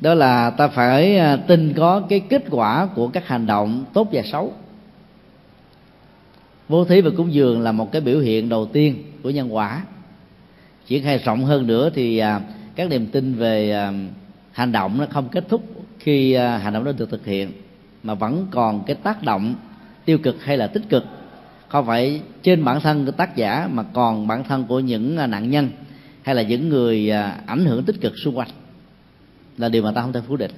đó là ta phải à, tin có cái kết quả của các hành động tốt và xấu. Vô thí và cúng dường là một cái biểu hiện đầu tiên của nhân quả. Triển khai rộng hơn nữa thì à, các niềm tin về à, hành động nó không kết thúc khi hành động đó được thực hiện mà vẫn còn cái tác động tiêu cực hay là tích cực. Không phải trên bản thân của tác giả mà còn bản thân của những à, nạn nhân hay là những người à, ảnh hưởng tích cực xung quanh? Là điều mà ta không thể phủ định.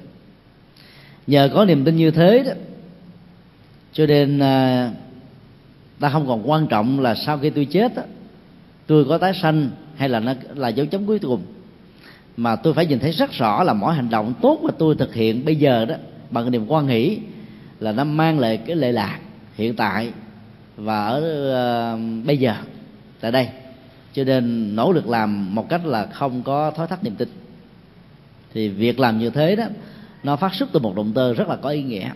Nhờ có niềm tin như thế đó cho nên à, ta không còn quan trọng là sau khi tôi chết đó, tôi có tái sanh hay là nó là dấu chấm cuối cùng. Mà tôi phải nhìn thấy rất rõ là mỗi hành động tốt mà tôi thực hiện bây giờ đó bằng niềm quan hỷ là nó mang lại cái lệ lạc hiện tại và ở uh, bây giờ tại đây. Cho nên nỗ lực làm một cách là không có thói thắt niềm tin. Thì việc làm như thế đó nó phát xuất từ một động cơ rất là có ý nghĩa.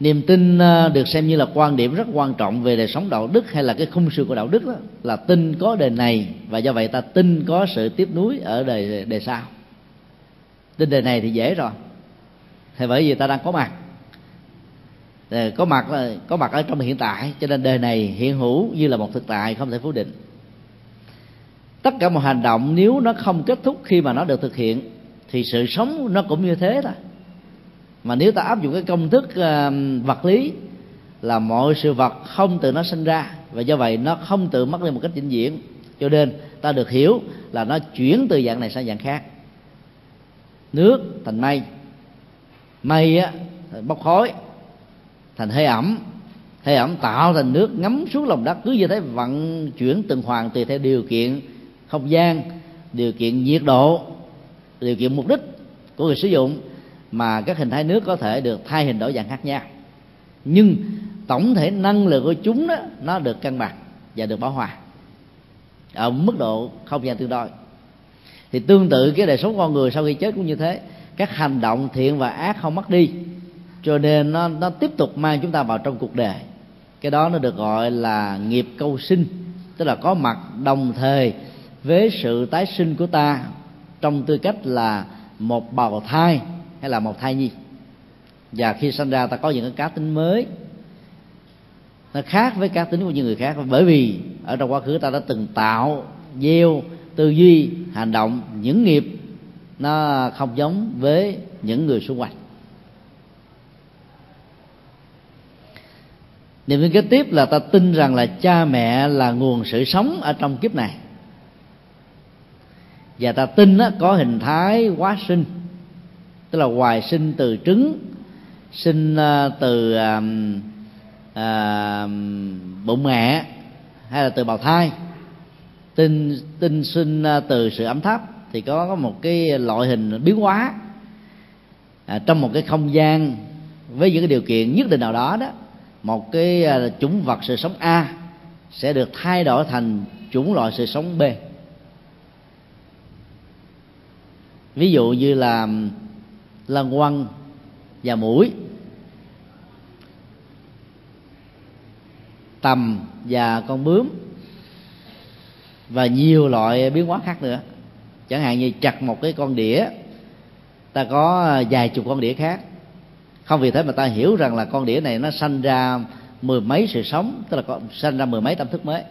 Niềm tin ờ, được xem như là quan điểm rất quan trọng về đời sống đạo đức hay là cái khung sự của đạo đức đó là tin có đời này và do vậy ta tin có sự tiếp nối ở đời đời sau tinh đời này thì dễ rồi. Thì bởi vì ta đang có mặt. Có mặt là có mặt ở trong hiện tại cho nên đời này hiện hữu như là một thực tại không thể phủ định. Tất cả một hành động nếu nó không kết thúc khi mà nó được thực hiện thì sự sống nó cũng như thế thôi. Mà nếu ta áp dụng cái công thức uh, vật lý là mọi sự vật không tự nó sinh ra và do vậy nó không tự mất đi một cách vĩnh viễn. Cho nên ta được hiểu là nó chuyển từ dạng này sang dạng khác nước, thành mây. Mây á bốc khói, thành hơi ẩm. Hơi ẩm tạo thành nước ngấm xuống lòng đất, cứ như thế vận chuyển từng hoàn tùy theo điều kiện không gian, điều kiện nhiệt độ, điều kiện mục đích của người sử dụng mà các hình thái nước có thể được thay hình đổi dạng khác nhau. Nhưng tổng thể năng lượng của chúng đó, nó được cân bằng và được bảo hòa ở mức độ không gian tương đối thì tương tự cái đời sống con người sau khi chết cũng như thế. Các hành động thiện và ác không mất đi. Cho nên nó nó tiếp tục mang chúng ta vào trong cuộc đời. Cái đó nó được gọi là nghiệp câu sinh. Tức là có mặt đồng thời với sự tái sinh của ta trong tư cách là một bào thai hay là một thai nhi. Và khi sinh ra ta có những cái cá tính mới. Nó khác với cá tính của những người khác. Bởi vì ở trong quá khứ ta đã từng tạo, gieo tư duy hành động những nghiệp nó không giống với những người xung quanh. Niềm tin kế tiếp là ta tin rằng là cha mẹ là nguồn sự sống ở trong kiếp này. Và ta tin đó, có hình thái quá sinh tức là hoài sinh từ trứng sinh ờ, từ à, à, bụng mẹ hay là từ bào thai tinh tinh sinh à, từ sự ấm thấp thì có, một cái loại hình biến hóa à, trong một cái không gian với những cái điều kiện nhất định nào đó đó một cái à, chủng vật sự sống A sẽ được thay đổi thành chủng loại sự sống B. Ví dụ như là lân quăng và mũi tầm và con bướm và nhiều loại biến hóa khác nữa. Chẳng hạn như chặt một cái con đĩa ta có à, vài chục con đĩa khác. Không vì thế mà ta hiểu rằng là con đĩa này nó sanh ra mười mấy sự sống tức là có, sanh ra mười mấy tâm thức mới.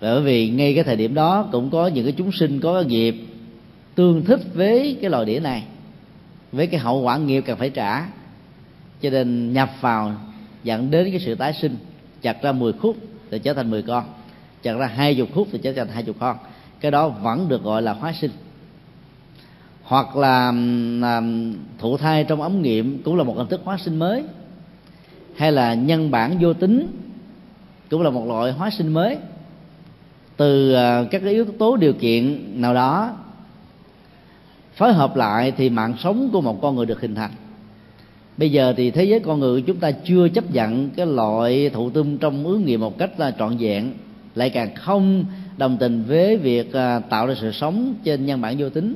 Bởi vì ngay cái thời điểm đó cũng có những cái chúng sinh có nghiệp tương thích với cái loài đĩa này với cái hậu quả nghiệp cần phải trả. Cho nên nhập vào dẫn đến cái sự tái sinh chặt ra 10 khúc để trở thành 10 con chặt ra hai chục khúc thì trở thành hai chục con cái đó vẫn được gọi là hóa sinh. Hoặc là, là thụ thai trong ống nghiệm cũng là một hình thức hóa sinh mới. Hay là nhân bản vô tính cũng là một loại hóa sinh mới. Từ ờ, các cái yếu tố điều kiện nào đó phối hợp lại thì mạng sống của một con người được hình thành. Bây giờ thì thế giới con người chúng ta chưa chấp nhận cái loại thụ tinh trong ứng nghiệm một cách là trọn vẹn lại càng không đồng tình với việc à, tạo ra sự sống trên nhân bản vô tính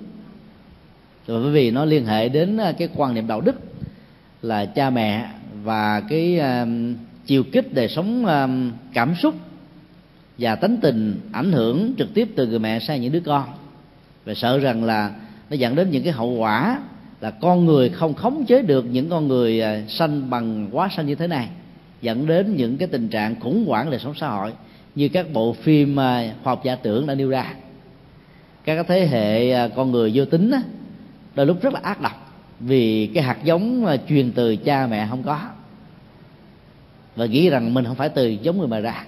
rồi bởi vì nó liên hệ đến à, cái quan niệm đạo đức là cha mẹ và cái à, chiều kích đời sống cảm xúc và tánh tình ảnh hưởng trực tiếp từ người mẹ sang những đứa con. Và sợ rằng là nó dẫn đến những cái hậu quả là con người không khống chế được những con người sanh bằng quá sanh như thế này, dẫn đến những cái tình trạng khủng hoảng đời sống xã hội như các bộ phim học giả tưởng đã nêu ra. Các thế hệ à, con người vô tính đó, đôi lúc rất là ác độc vì cái hạt giống à, truyền từ cha mẹ không có. Và nghĩ rằng mình không phải từ giống người mà ra.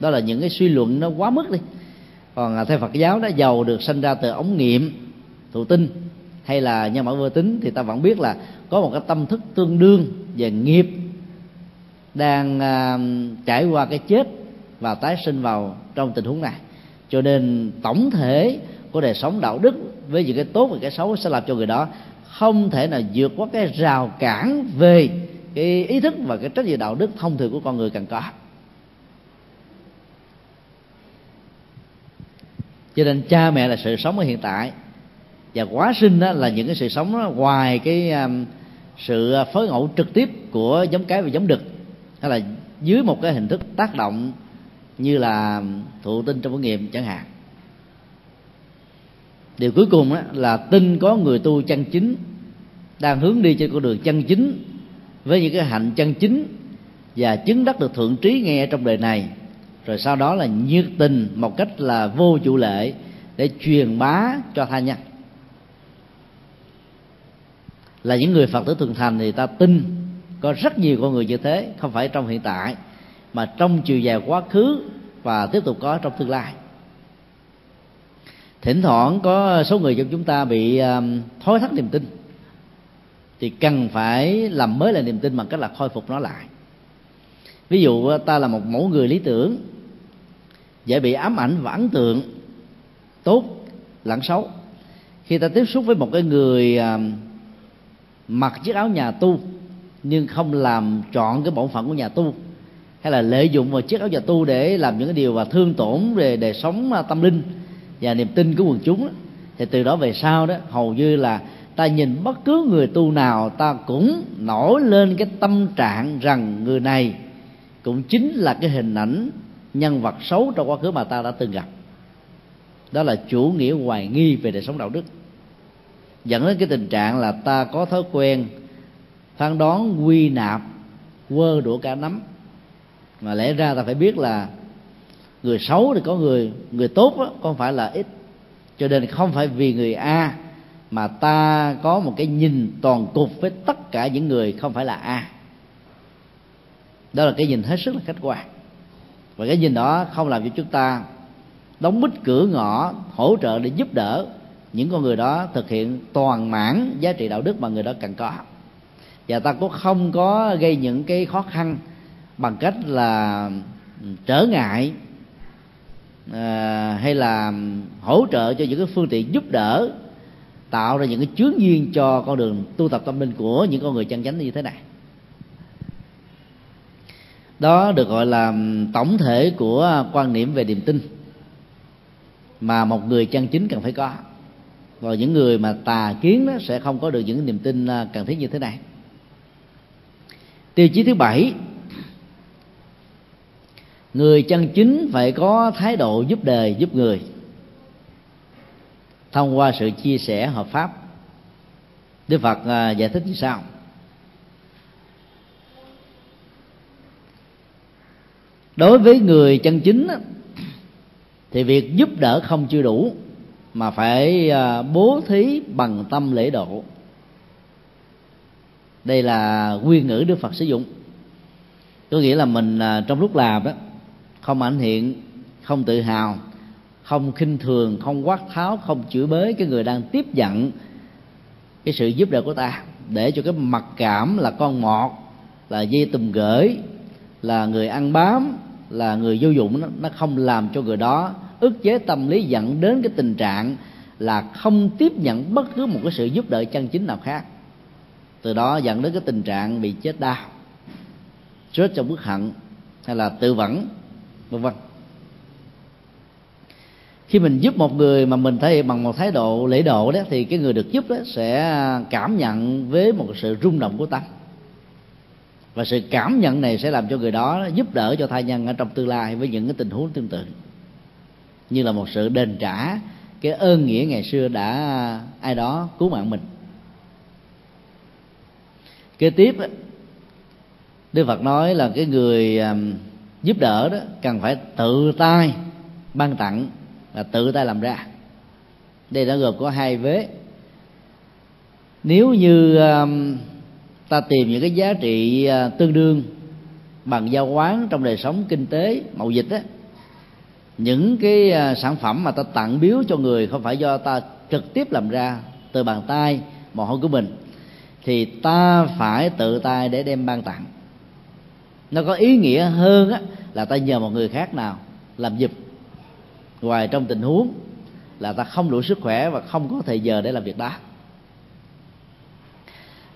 Đó là những cái suy luận nó quá mức đi. Còn à, theo Phật giáo đó giàu được sinh ra từ ống nghiệm thụ tinh hay là nhân mẫu vô tính thì ta vẫn biết là có một cái tâm thức tương đương về nghiệp đang uh, trải qua cái chết và tái sinh vào trong tình huống này. Cho nên tổng thể của đời sống đạo đức với những cái tốt và cái xấu sẽ làm cho người đó không thể nào vượt qua cái rào cản về cái ý thức và cái trách nhiệm đạo đức thông thường của con người cần có. Cho nên cha mẹ là sự sống ở hiện tại và quá sinh đó là những cái sự sống đó, ngoài cái um, sự phối ngẫu trực tiếp của giống cái và giống đực hay là dưới một cái hình thức tác động như là thụ tinh trong cái nghiệm chẳng hạn. Điều cuối cùng đó là tin có người tu chân chính, đang hướng đi trên con đường chân chính, với những cái hạnh chân chính, và chứng đắc được thượng trí nghe trong đời này. Rồi sau đó là nhiệt tình một cách là vô chủ lệ để truyền bá cho tha nhân. Là những người phật tử thường thành thì ta tin có rất nhiều con người như thế, không phải trong hiện tại mà trong chiều dài quá khứ và tiếp tục có trong tương lai. Thỉnh thoảng có số người trong chúng ta bị um, thối thắt niềm tin, thì cần phải làm mới lại niềm tin bằng cách là khôi phục nó lại. Ví dụ uh, ta là một mẫu người lý tưởng, dễ bị ám ảnh và ấn tượng, tốt, lẫn xấu. Khi ta tiếp xúc với một cái người um, mặc chiếc áo nhà tu, nhưng không làm trọn cái bổn phận của nhà tu hay là lợi dụng vào chiếc áo nhà tu để làm những cái điều và thương tổn về đời sống à, tâm linh và niềm tin của quần chúng thì từ đó về sau đó, hầu như là ta nhìn bất cứ người tu nào, ta cũng nổi lên cái tâm trạng rằng người này cũng chính là cái hình ảnh nhân vật xấu trong quá khứ mà ta đã từng gặp. Đó là chủ nghĩa hoài nghi về đời sống đạo đức. Dẫn đến cái tình trạng là ta có thói quen phán đoán, quy nạp, quơ đũa cả nắm mà lẽ ra ta phải biết là người xấu thì có người người tốt đó, không phải là ít. Cho nên không phải vì người a mà ta có một cái nhìn toàn cục với tất cả những người không phải là a. Đó là cái nhìn hết sức là khách quan. Và cái nhìn đó không làm cho chúng ta đóng bít cửa ngõ hỗ trợ để giúp đỡ những con người đó thực hiện toàn mãn giá trị đạo đức mà người đó cần có. Và ta cũng không có gây những cái khó khăn bằng cách là trở ngại à, hay là hỗ trợ cho những cái phương tiện giúp đỡ tạo ra những cái chướng duyên cho con đường tu tập tâm linh của những con người chân chánh như thế này. Đó được gọi là tổng thể của quan niệm về niềm tin mà một người chân chính cần phải có. Và những người mà tà kiến đó sẽ không có được những niềm tin à, cần thiết như thế này. Tiêu chí thứ bảy người chân chính phải có thái độ giúp đời, giúp người. Thông qua sự chia sẻ hợp pháp, đức phật à, giải thích như sau. Đối với người chân chính thì việc giúp đỡ không chưa đủ, mà phải à, bố thí bằng tâm lễ độ. Đây là nguyên ngữ đức phật sử dụng. Có nghĩa là mình à, trong lúc làm đó không ảnh hiện không tự hào không khinh thường không quát tháo không chửi bới cái người đang tiếp nhận cái sự giúp đỡ của ta. Để cho cái mặc cảm là con mọt là dây tùm gửi là người ăn bám là người vô dụng nó, nó không làm cho người đó ức chế tâm lý dẫn đến cái tình trạng là không tiếp nhận bất cứ một cái sự giúp đỡ chân chính nào khác. Từ đó dẫn đến cái tình trạng bị chết đau chết trong bức hận hay là tự vẫn vân vân. Khi mình giúp một người mà mình thể hiện bằng một thái độ lễ độ đó, thì cái người được giúp đó sẽ cảm nhận với một sự rung động của tâm và sự cảm nhận này sẽ làm cho người đó giúp đỡ cho thai nhân ở trong tương lai với những cái tình huống tương tự. Như là một sự đền trả cái ơn nghĩa ngày xưa đã ai đó cứu mạng mình. Kế tiếp đức phật nói là cái người giúp đỡ đó cần phải tự tay ban tặng là tự tay làm ra. Đây đã gồm có hai vế. Nếu như um, ta tìm những cái giá trị uh, tương đương bằng giao quán trong đời sống kinh tế mậu dịch á những cái uh, sản phẩm mà ta tặng biếu cho người không phải do ta trực tiếp làm ra từ bàn tay mồ hôi của mình thì ta phải tự tay để đem ban tặng nó có ý nghĩa hơn á, là ta nhờ một người khác nào làm giùm ngoài trong tình huống là ta không đủ sức khỏe và không có thời giờ để làm việc đó.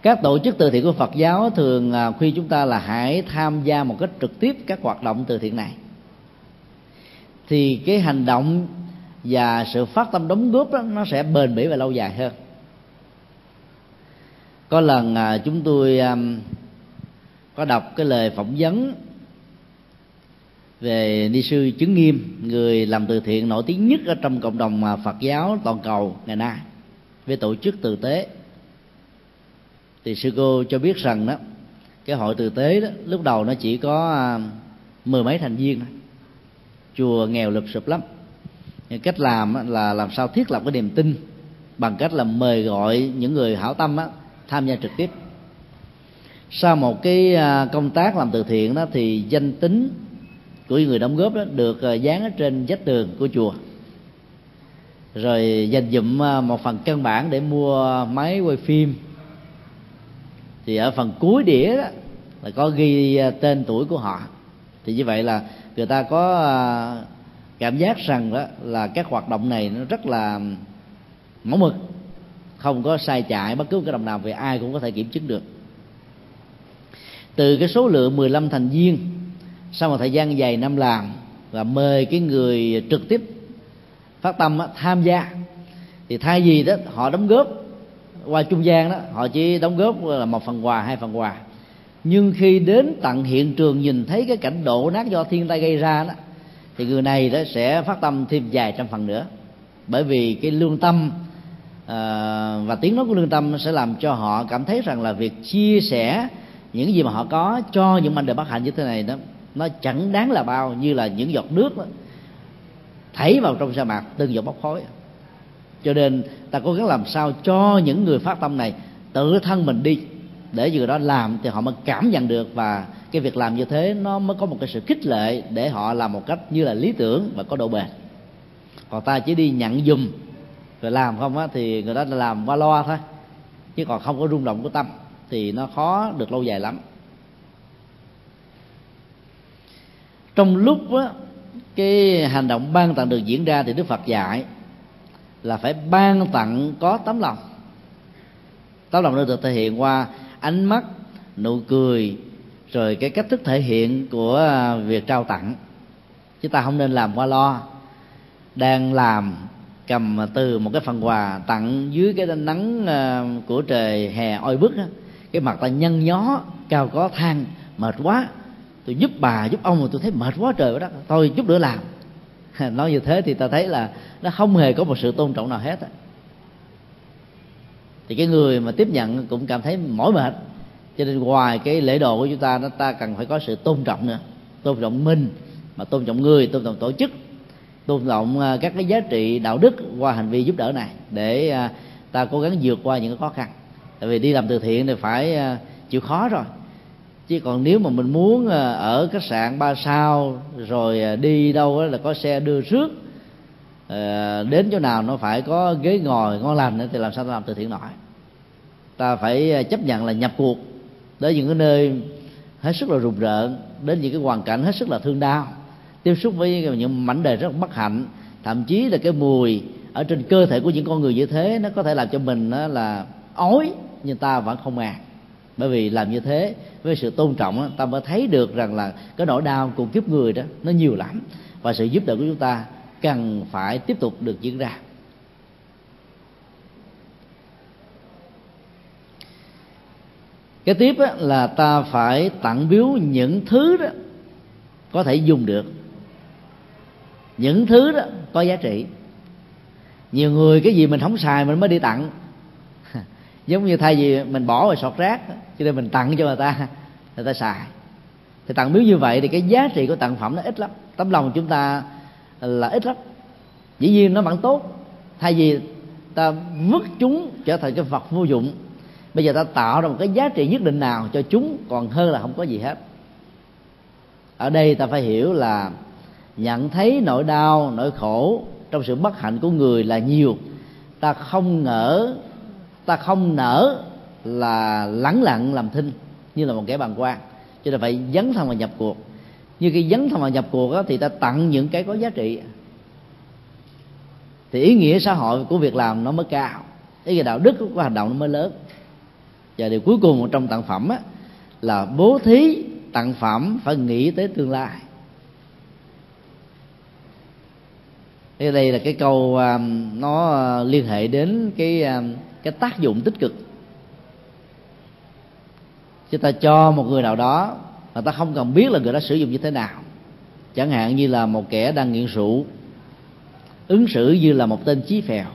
Các tổ chức từ thiện của Phật giáo thường à, khuyên chúng ta là hãy tham gia một cách trực tiếp các hoạt động từ thiện này. Thì cái hành động và sự phát tâm đóng góp đó, nó sẽ bền bỉ và lâu dài hơn. Có lần à, chúng tôi à, có đọc cái lời phỏng vấn về ni sư chứng nghiêm người làm từ thiện nổi tiếng nhất ở trong cộng đồng phật giáo toàn cầu ngày nay với tổ chức từ tế. Thì sư cô cho biết rằng đó cái hội từ tế đó lúc đầu nó chỉ có à, mười mấy thành viên thôi. Chùa nghèo lụp sụp lắm. Cách làm là làm sao thiết lập cái niềm tin bằng cách là mời gọi những người hảo tâm á, tham gia trực tiếp sau một cái à, công tác làm từ thiện đó thì danh tính của người đóng góp đó được à, dán ở trên vách tường của chùa. Rồi dành dụm à, một phần căn bản để mua máy quay phim. Thì ở phần cuối đĩa đó là có ghi tên tuổi của họ. Thì như vậy là người ta có cảm giác rằng đó là các hoạt động này nó rất là mẫu mực, không có sai chạy, bất cứ cái đồng nào vì ai cũng có thể kiểm chứng được từ cái số lượng 15 thành viên sau một thời gian dài năm làm và mời cái người trực tiếp phát tâm á, tham gia thì thay vì đó họ đóng góp qua trung gian đó họ chỉ đóng góp là một phần quà hai phần quà. Nhưng khi đến tận hiện trường nhìn thấy cái cảnh đổ nát do thiên tai gây ra đó thì người này đó sẽ phát tâm thêm vài trăm phần nữa. Bởi vì cái lương tâm à, và tiếng nói của lương tâm sẽ làm cho họ cảm thấy rằng là việc chia sẻ những gì mà họ có cho những mảnh đời bất hạnh như thế này đó nó chẳng đáng là bao như là những giọt nước đó, thảy vào trong sa mạc từng giọt bốc khói. Cho nên ta cố gắng làm sao cho những người phát tâm này tự thân mình đi để người đó làm thì họ mới cảm nhận được và cái việc làm như thế nó mới có một cái sự khích lệ để họ làm một cách như là lý tưởng và có độ bền. Còn ta chỉ đi nhận dùm rồi làm không á thì người đó làm qua loa thôi chứ còn không có rung động của tâm thì nó khó được lâu dài lắm. Trong lúc á, cái hành động ban tặng được diễn ra thì đức phật dạy là phải ban tặng có tấm lòng. Tấm lòng được thể hiện qua ánh mắt nụ cười rồi cái cách thức thể hiện của việc trao tặng. Chúng ta không nên làm qua lo. Đang làm cầm từ một cái phần quà tặng dưới cái nắng à, của trời hè oi bức cái mặt ta nhăn nhó, cao có than, mệt quá. Tôi giúp bà, giúp ông mà tôi thấy mệt quá trời quá đất. Tôi giúp đỡ làm. Nói như thế thì ta thấy là nó không hề có một sự tôn trọng nào hết thì cái người mà tiếp nhận cũng cảm thấy mỏi mệt. Cho nên ngoài cái lễ độ của chúng ta, nó ta cần phải có sự tôn trọng nữa. Tôn trọng mình, mà tôn trọng người, tôn trọng tổ chức. Tôn trọng à, các cái giá trị đạo đức qua hành vi giúp đỡ này để à, ta cố gắng vượt qua những cái khó khăn tại vì đi làm từ thiện thì phải à, chịu khó rồi. Chứ còn nếu mà mình muốn à, ở khách sạn ba sao, rồi à, đi đâu đó là có xe đưa rước đến chỗ nào nó phải có ghế ngồi, ngon lành thì làm sao ta làm từ thiện nổi? Ta phải chấp nhận là nhập cuộc đến những cái nơi hết sức là rùng rợn, đến những cái hoàn cảnh hết sức là thương đau, tiếp xúc với những mảnh đời rất bất hạnh. Thậm chí là cái mùi ở trên cơ thể của những con người như thế nó có thể làm cho mình là ói nhưng ta vẫn không à bởi vì làm như thế, với sự tôn trọng ta mới thấy được rằng là cái nỗi đau của kiếp người đó, nó nhiều lắm. Và sự giúp đỡ của chúng ta cần phải tiếp tục được diễn ra. Cái tiếp là ta phải tặng biếu những thứ đó có thể dùng được. Những thứ đó có giá trị. Nhiều người cái gì mình không xài mình mới đi tặng giống như thay vì mình bỏ vào sọt rác, cho nên mình tặng cho người ta người ta xài. Thì tặng biếu như vậy thì cái giá trị của tặng phẩm nó ít lắm. Tấm lòng chúng ta là ít lắm. Dĩ nhiên nó vẫn tốt. Thay vì ta vứt chúng trở thành cái vật vô dụng, bây giờ ta tạo ra một cái giá trị nhất định nào cho chúng, còn hơn là không có gì hết. Ở đây ta phải hiểu là nhận thấy nỗi đau, nỗi khổ trong sự bất hạnh của người là nhiều. Ta không ngỡ ta không nở là lắng lặng làm thinh như là một kẻ bàng quan. Cho nên phải dấn thân vào nhập cuộc. Như khi dấn thân vào nhập cuộc đó, thì ta tặng những cái có giá trị. Thì ý nghĩa xã hội của việc làm nó mới cao. Ý nghĩa đạo đức của hành động nó mới lớn. Và điều cuối cùng trong tặng phẩm á, là bố thí tặng phẩm phải nghĩ tới tương lai. Thì đây là cái câu à, nó à, liên hệ đến cái à, cái tác dụng tích cực. Chúng ta cho một người nào đó mà ta không cần biết là người đó sử dụng như thế nào. Chẳng hạn như là một kẻ đang nghiện rượu, ứng xử như là một tên chí phèo,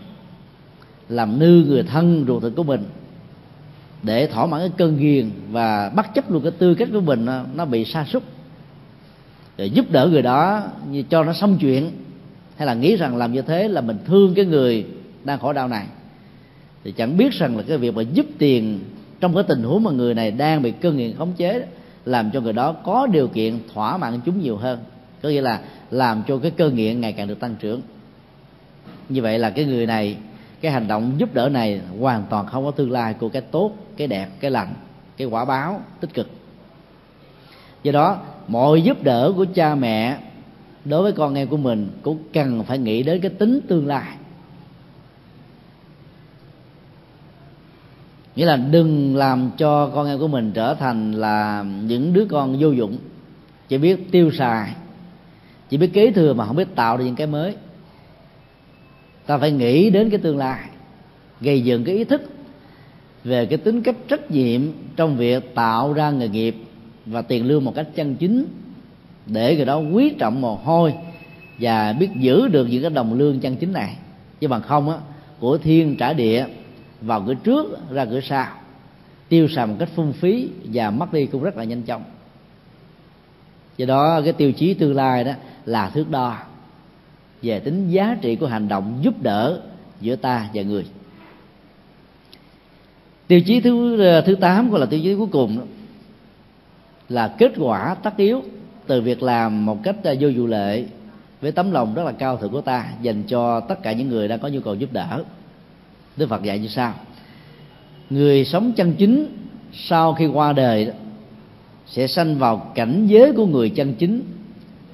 làm nư người thân ruột thịt của mình, để thỏa mãn cái cơn ghiền và bắt chấp luôn cái tư cách của mình à, nó bị sa sút. Để giúp đỡ người đó như cho nó xong chuyện, hay là nghĩ rằng làm như thế là mình thương cái người đang khổ đau này thì chẳng biết rằng là cái việc mà giúp tiền trong cái tình huống mà người này đang bị cơn nghiện khống chế làm cho người đó có điều kiện thỏa mãn chúng nhiều hơn. Có nghĩa là làm cho cái cơn nghiện ngày càng được tăng trưởng. Như vậy là cái người này, cái hành động giúp đỡ này hoàn toàn không có tương lai của cái tốt, cái đẹp, cái lành, cái quả báo tích cực. Do đó, mọi giúp đỡ của cha mẹ đối với con em của mình cũng cần phải nghĩ đến cái tính tương lai. Nghĩa là đừng làm cho con em của mình trở thành là những đứa con vô dụng. Chỉ biết tiêu xài. Chỉ biết kế thừa mà không biết tạo ra những cái mới. Ta phải nghĩ đến cái tương lai. Gây dựng cái ý thức về cái tính cách trách nhiệm trong việc tạo ra nghề nghiệp và tiền lương một cách chân chính để người đó quý trọng mồ hôi và biết giữ được những cái đồng lương chân chính này. Chứ bằng không á, của thiên trả địa vào cửa trước ra cửa sau. Tiêu xài một cách phung phí và mất đi cũng rất là nhanh chóng. Do đó cái tiêu chí tương lai đó là thước đo về tính giá trị của hành động giúp đỡ giữa ta và người. Tiêu chí thứ ờ, thứ tám gọi là tiêu chí cuối cùng đó, là kết quả tất yếu từ việc làm một cách ờ, vô vụ lệ với tấm lòng rất là cao thượng của ta dành cho tất cả những người đang có nhu cầu giúp đỡ. Đức Phật dạy như sau. Người sống chân chính sau khi qua đời sẽ sanh vào cảnh giới của người chân chính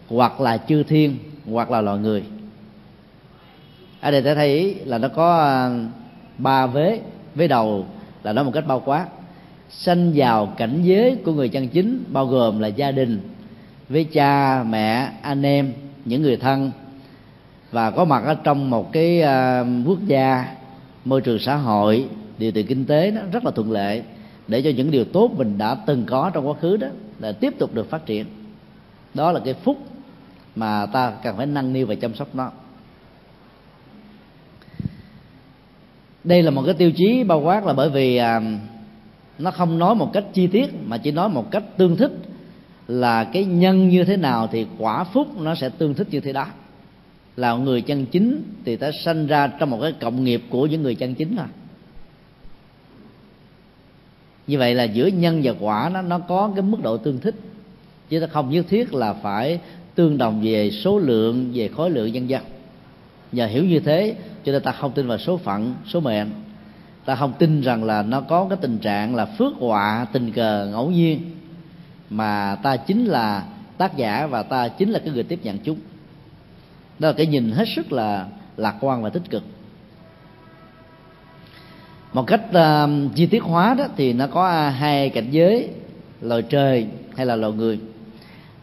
hoặc là chư thiên hoặc là loài người. Ở đây ta thấy là nó có à, ba vế. Vế đầu là nó một cách bao quát. Sanh vào cảnh giới của người chân chính bao gồm là gia đình với cha mẹ anh em những người thân. Và có mặt ở trong một cái uh, quốc gia môi trường xã hội điều kiện kinh tế nó rất là thuận lợi để cho những điều tốt mình đã từng có trong quá khứ đó là tiếp tục được phát triển. Đó là cái phúc mà ta cần phải nâng niu và chăm sóc nó. Đây là một cái tiêu chí bao quát là bởi vì à, nó không nói một cách chi tiết mà chỉ nói một cách tương thích là cái nhân như thế nào thì quả phúc nó sẽ tương thích như thế đó là người chân chính thì ta sanh ra trong một cái cộng nghiệp của những người chân chính thôi như vậy là giữa nhân và quả nó nó có cái mức độ tương thích. Chứ ta không nhất thiết là phải tương đồng về số lượng, về khối lượng dân dân nhờ hiểu như thế, cho nên ta không tin vào số phận, số mệnh. Ta không tin rằng là nó có cái tình trạng là phước họa, tình cờ, ngẫu nhiên. Mà ta chính là tác giả và ta chính là cái người tiếp nhận chúng đó là cái nhìn hết sức là lạc quan và tích cực. Một cách uh, chi tiết hóa đó thì nó có hai cảnh giới loài trời hay là loài người.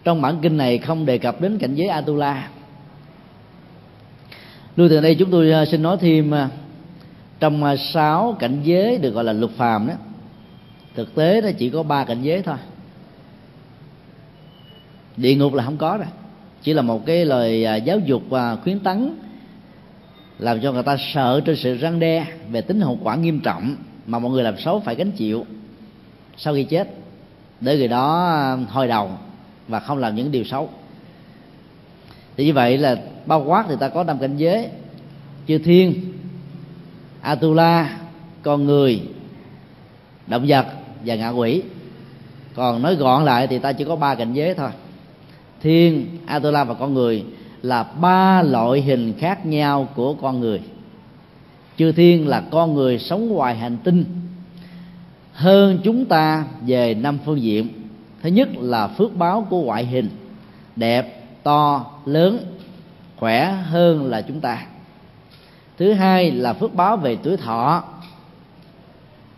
Trong bản kinh này không đề cập đến cảnh giới atula. Lưu từ đây chúng tôi ờ, xin nói thêm ờ, trong sáu cảnh giới được gọi là lục phàm đó thực tế nó chỉ có ba cảnh giới thôi. Địa ngục là không có rồi chỉ là một cái lời à, giáo dục và khuyến tấn, làm cho người ta sợ trên sự răng đe về tính hậu quả nghiêm trọng mà mọi người làm xấu phải gánh chịu. Sau khi chết, để người đó à, hồi đầu và không làm những điều xấu. Thì như vậy là bao quát thì ta có năm cảnh giới. Chư thiên, atula, con người, động vật và ngạ quỷ. Còn nói gọn lại thì ta chỉ có ba cảnh giới thôi thiên, atula và con người là ba loại hình khác nhau của con người. Chư thiên là con người sống ngoài hành tinh, hơn chúng ta về năm phương diện. Thứ nhất là phước báo của ngoại hình, đẹp, to, lớn, khỏe hơn là chúng ta. Thứ hai là phước báo về tuổi thọ.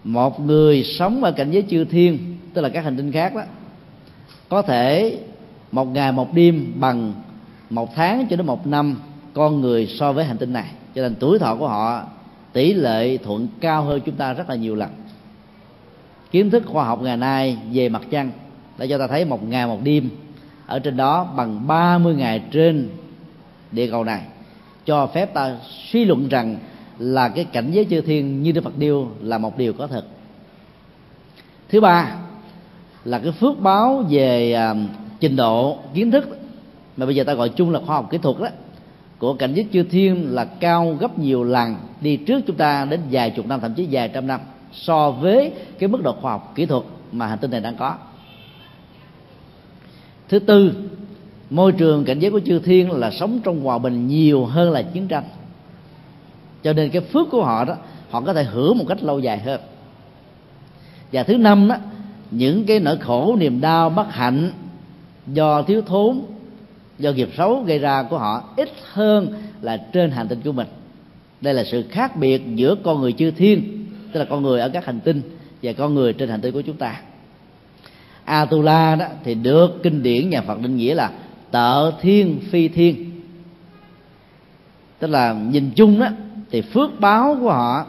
Một người sống ở cảnh giới chư thiên, tức là các hành tinh khác đó, có thể một ngày, một đêm bằng một tháng cho đến một năm con người so với hành tinh này. Cho nên tuổi thọ của họ, tỷ lệ thuận cao hơn chúng ta rất là nhiều lần. Kiến thức khoa học ngày nay về mặt trăng đã cho ta thấy một ngày, một đêm ở trên đó bằng 30 ngày trên địa cầu này. Cho phép ta suy luận rằng là cái cảnh giới chư thiên như Đức Phật điêu là một điều có thật. Thứ ba là cái phước báo về à, trình độ, kiến thức mà bây giờ ta gọi chung là khoa học kỹ thuật đó, của cảnh giới chư thiên là cao gấp nhiều lần đi trước chúng ta đến vài chục năm, thậm chí vài trăm năm so với cái mức độ khoa học kỹ thuật mà hành tinh này đang có. Thứ tư, môi trường cảnh giới của chư thiên là sống trong hòa bình nhiều hơn là chiến tranh. Cho nên cái phước của họ đó, họ có thể hưởng một cách lâu dài hơn. Và thứ năm đó, những cái nỗi khổ, niềm đau, bất hạnh do thiếu thốn, do nghiệp xấu gây ra của họ ít hơn là trên hành tinh của mình. Đây là sự khác biệt giữa con người chư thiên, tức là con người ở các hành tinh, và con người trên hành tinh của chúng ta. Atula đó thì được kinh điển nhà Phật định nghĩa là tợ thiên phi thiên. Tức là nhìn chung đó, thì phước báo của họ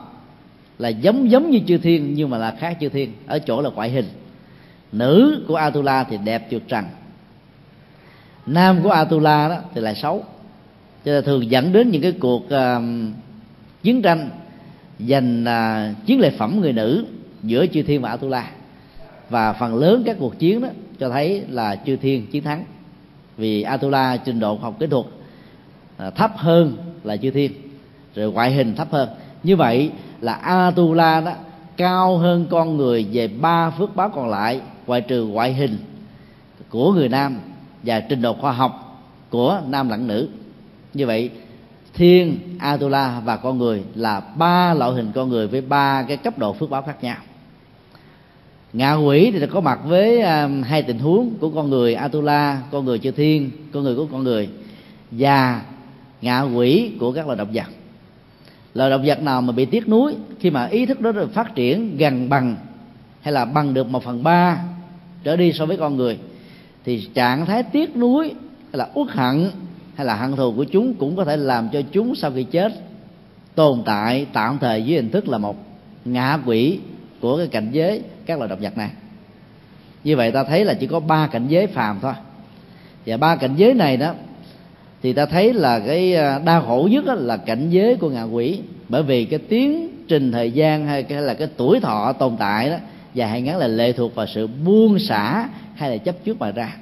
là giống giống như chư thiên nhưng mà là khác chư thiên, ở chỗ là ngoại hình. Nữ của Atula thì đẹp tuyệt trần nam của Atula đó thì lại xấu. Cho nên thường dẫn đến những cái cuộc uh, chiến tranh giành uh, chiến lợi phẩm người nữ giữa chư thiên và Atula. Và phần lớn các cuộc chiến đó cho thấy là chư thiên chiến thắng. Vì Atula trình độ học kỹ thuật uh, thấp hơn là chư thiên rồi ngoại hình thấp hơn. Như vậy là Atula đó cao hơn con người về ba phước báo còn lại ngoại trừ ngoại hình của người nam và trình độ khoa học của nam lẫn nữ. Như vậy thiên atula và con người là ba loại hình con người với ba cái cấp độ phước báo khác nhau. Ngạ quỷ thì có mặt với um, hai tình huống của con người atula con người chư thiên con người của con người và ngạ quỷ của các loài động vật. Loài động vật nào mà bị tiếc nuối khi mà ý thức đó được phát triển gần bằng hay là bằng được một phần ba trở đi so với con người thì trạng thái tiếc nuối hay là uất hận hay là hận thù của chúng cũng có thể làm cho chúng sau khi chết. Tồn tại tạm thời dưới hình thức là một ngạ quỷ của cái cảnh giới các loài động vật này. Như vậy ta thấy là chỉ có ba cảnh giới phàm thôi. Và ba cảnh giới này đó, thì ta thấy là cái à, đau khổ nhất là cảnh giới của ngạ quỷ. Bởi vì cái tiến trình thời gian hay là cái tuổi thọ tồn tại đó và hay ngắn là lệ thuộc vào sự buông xả hay là chấp trước mà ra.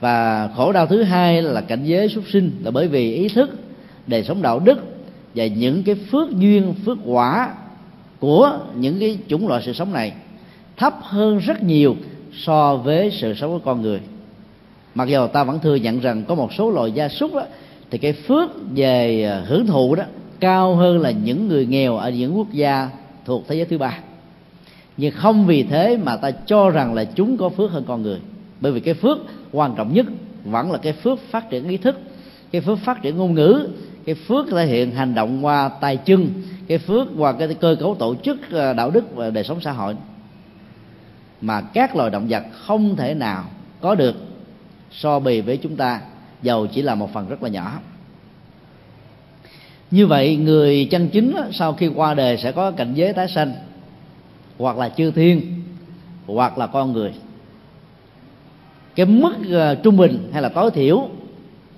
Và khổ đau thứ hai là cảnh giới súc sinh là bởi vì ý thức đời sống đạo đức và những cái phước duyên phước quả của những cái chủng loại sự sống này thấp hơn rất nhiều so với sự sống của con người. Mặc dù ta vẫn thừa nhận rằng có một số loài gia súc đó, thì cái phước về ờ, hưởng thụ đó cao hơn là những người nghèo ở những quốc gia thuộc thế giới thứ ba nhưng không vì thế mà ta cho rằng là chúng có phước hơn con người. Bởi vì cái phước quan trọng nhất vẫn là cái phước phát triển ý thức, cái phước phát triển ngôn ngữ, cái phước thể hiện hành động qua tay chân, cái phước qua cái cơ cấu tổ chức ờ, đạo đức và đời sống xã hội. Mà các loài động vật không thể nào có được so bì với chúng ta, dầu chỉ là một phần rất là nhỏ. Như vậy, người chân chính sau khi qua đời sẽ có cảnh giới tái sanh hoặc là chư thiên hoặc là con người. Cái mức ờ, trung bình hay là tối thiểu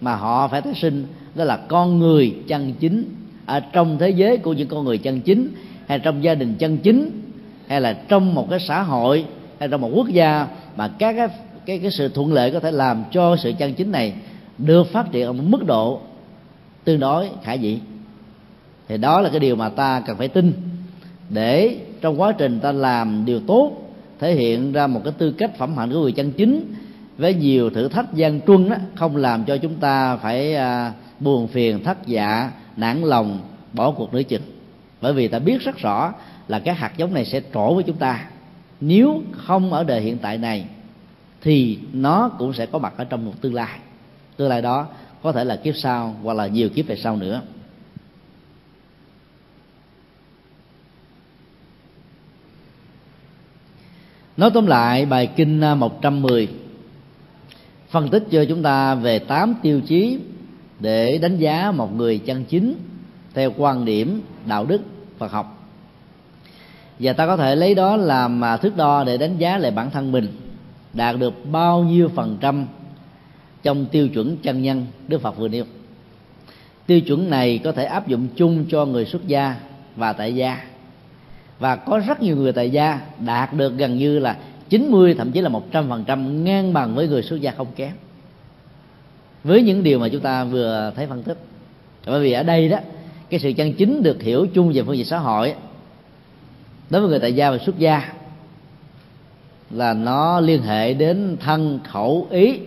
mà họ phải tái sinh đó là con người chân chính ở trong thế giới của những con người chân chính hay trong gia đình chân chính hay là trong một cái xã hội hay trong một quốc gia mà các cái cái, cái sự thuận lợi có thể làm cho sự chân chính này được phát triển ở một mức độ tương đối khả dĩ. Thì đó là cái điều mà ta cần phải tin để trong quá trình ta làm điều tốt thể hiện ra một cái tư cách phẩm hạnh của người chân chính với nhiều thử thách gian truân đó, không làm cho chúng ta phải à, buồn phiền thất dạ nản lòng bỏ cuộc nửa chừng bởi vì ta biết rất rõ là cái hạt giống này sẽ trổ với chúng ta. Nếu không ở đời hiện tại này thì nó cũng sẽ có mặt ở trong một tương lai. Tương lai đó có thể là kiếp sau hoặc là nhiều kiếp về sau nữa. Nói tóm lại, bài kinh à, 110 phân tích cho chúng ta về 8 tiêu chí để đánh giá một người chân chính theo quan điểm, đạo đức, Phật học. Và ta có thể lấy đó làm à, thước đo để đánh giá lại bản thân mình, đạt được bao nhiêu phần trăm trong tiêu chuẩn chân nhân Đức Phật vừa nêu. Tiêu chuẩn này có thể áp dụng chung cho người xuất gia và tại gia và có rất nhiều người tại gia đạt được gần như là 90 thậm chí là 100 phần trăm ngang bằng với người xuất gia không kém. Với những điều mà chúng ta vừa thấy phân tích. Bởi vì ở đây đó, cái sự chân chính được hiểu chung về phương diện xã hội đối với người tại gia và xuất gia, là nó liên hệ đến thân, khẩu, ý,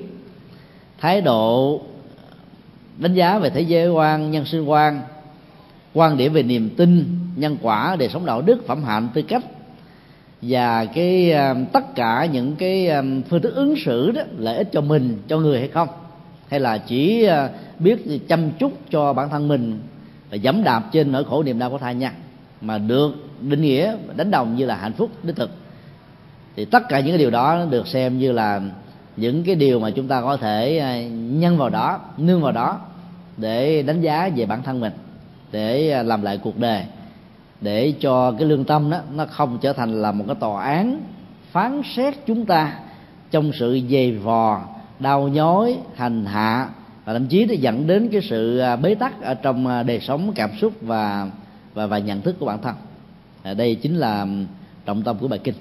thái độ, đánh giá về thế giới quan, nhân sinh quan quan điểm về niềm tin, nhân quả đời sống đạo đức, phẩm hạnh, tư cách. Và cái ờ, tất cả những cái ờ, phương thức ứng xử đó lợi ích cho mình, cho người hay không? Hay là chỉ ờ, biết chăm chút cho bản thân mình và dẫm đạp trên nỗi khổ niềm đau của thai nhân mà được định nghĩa, đánh đồng như là hạnh phúc, đích thực? Thì tất cả những cái điều đó được xem như là những cái điều mà chúng ta có thể nhân vào đó, nương vào đó để đánh giá về bản thân mình để à, làm lại cuộc đời để cho cái lương tâm đó nó không trở thành là một cái tòa án phán xét chúng ta trong sự dày vò đau nhói hành hạ. Và thậm chí nó dẫn đến cái sự à, bế tắc ở trong à, đời sống cảm xúc và và và nhận thức của bản thân. À, đây chính là trọng tâm của bài kinh.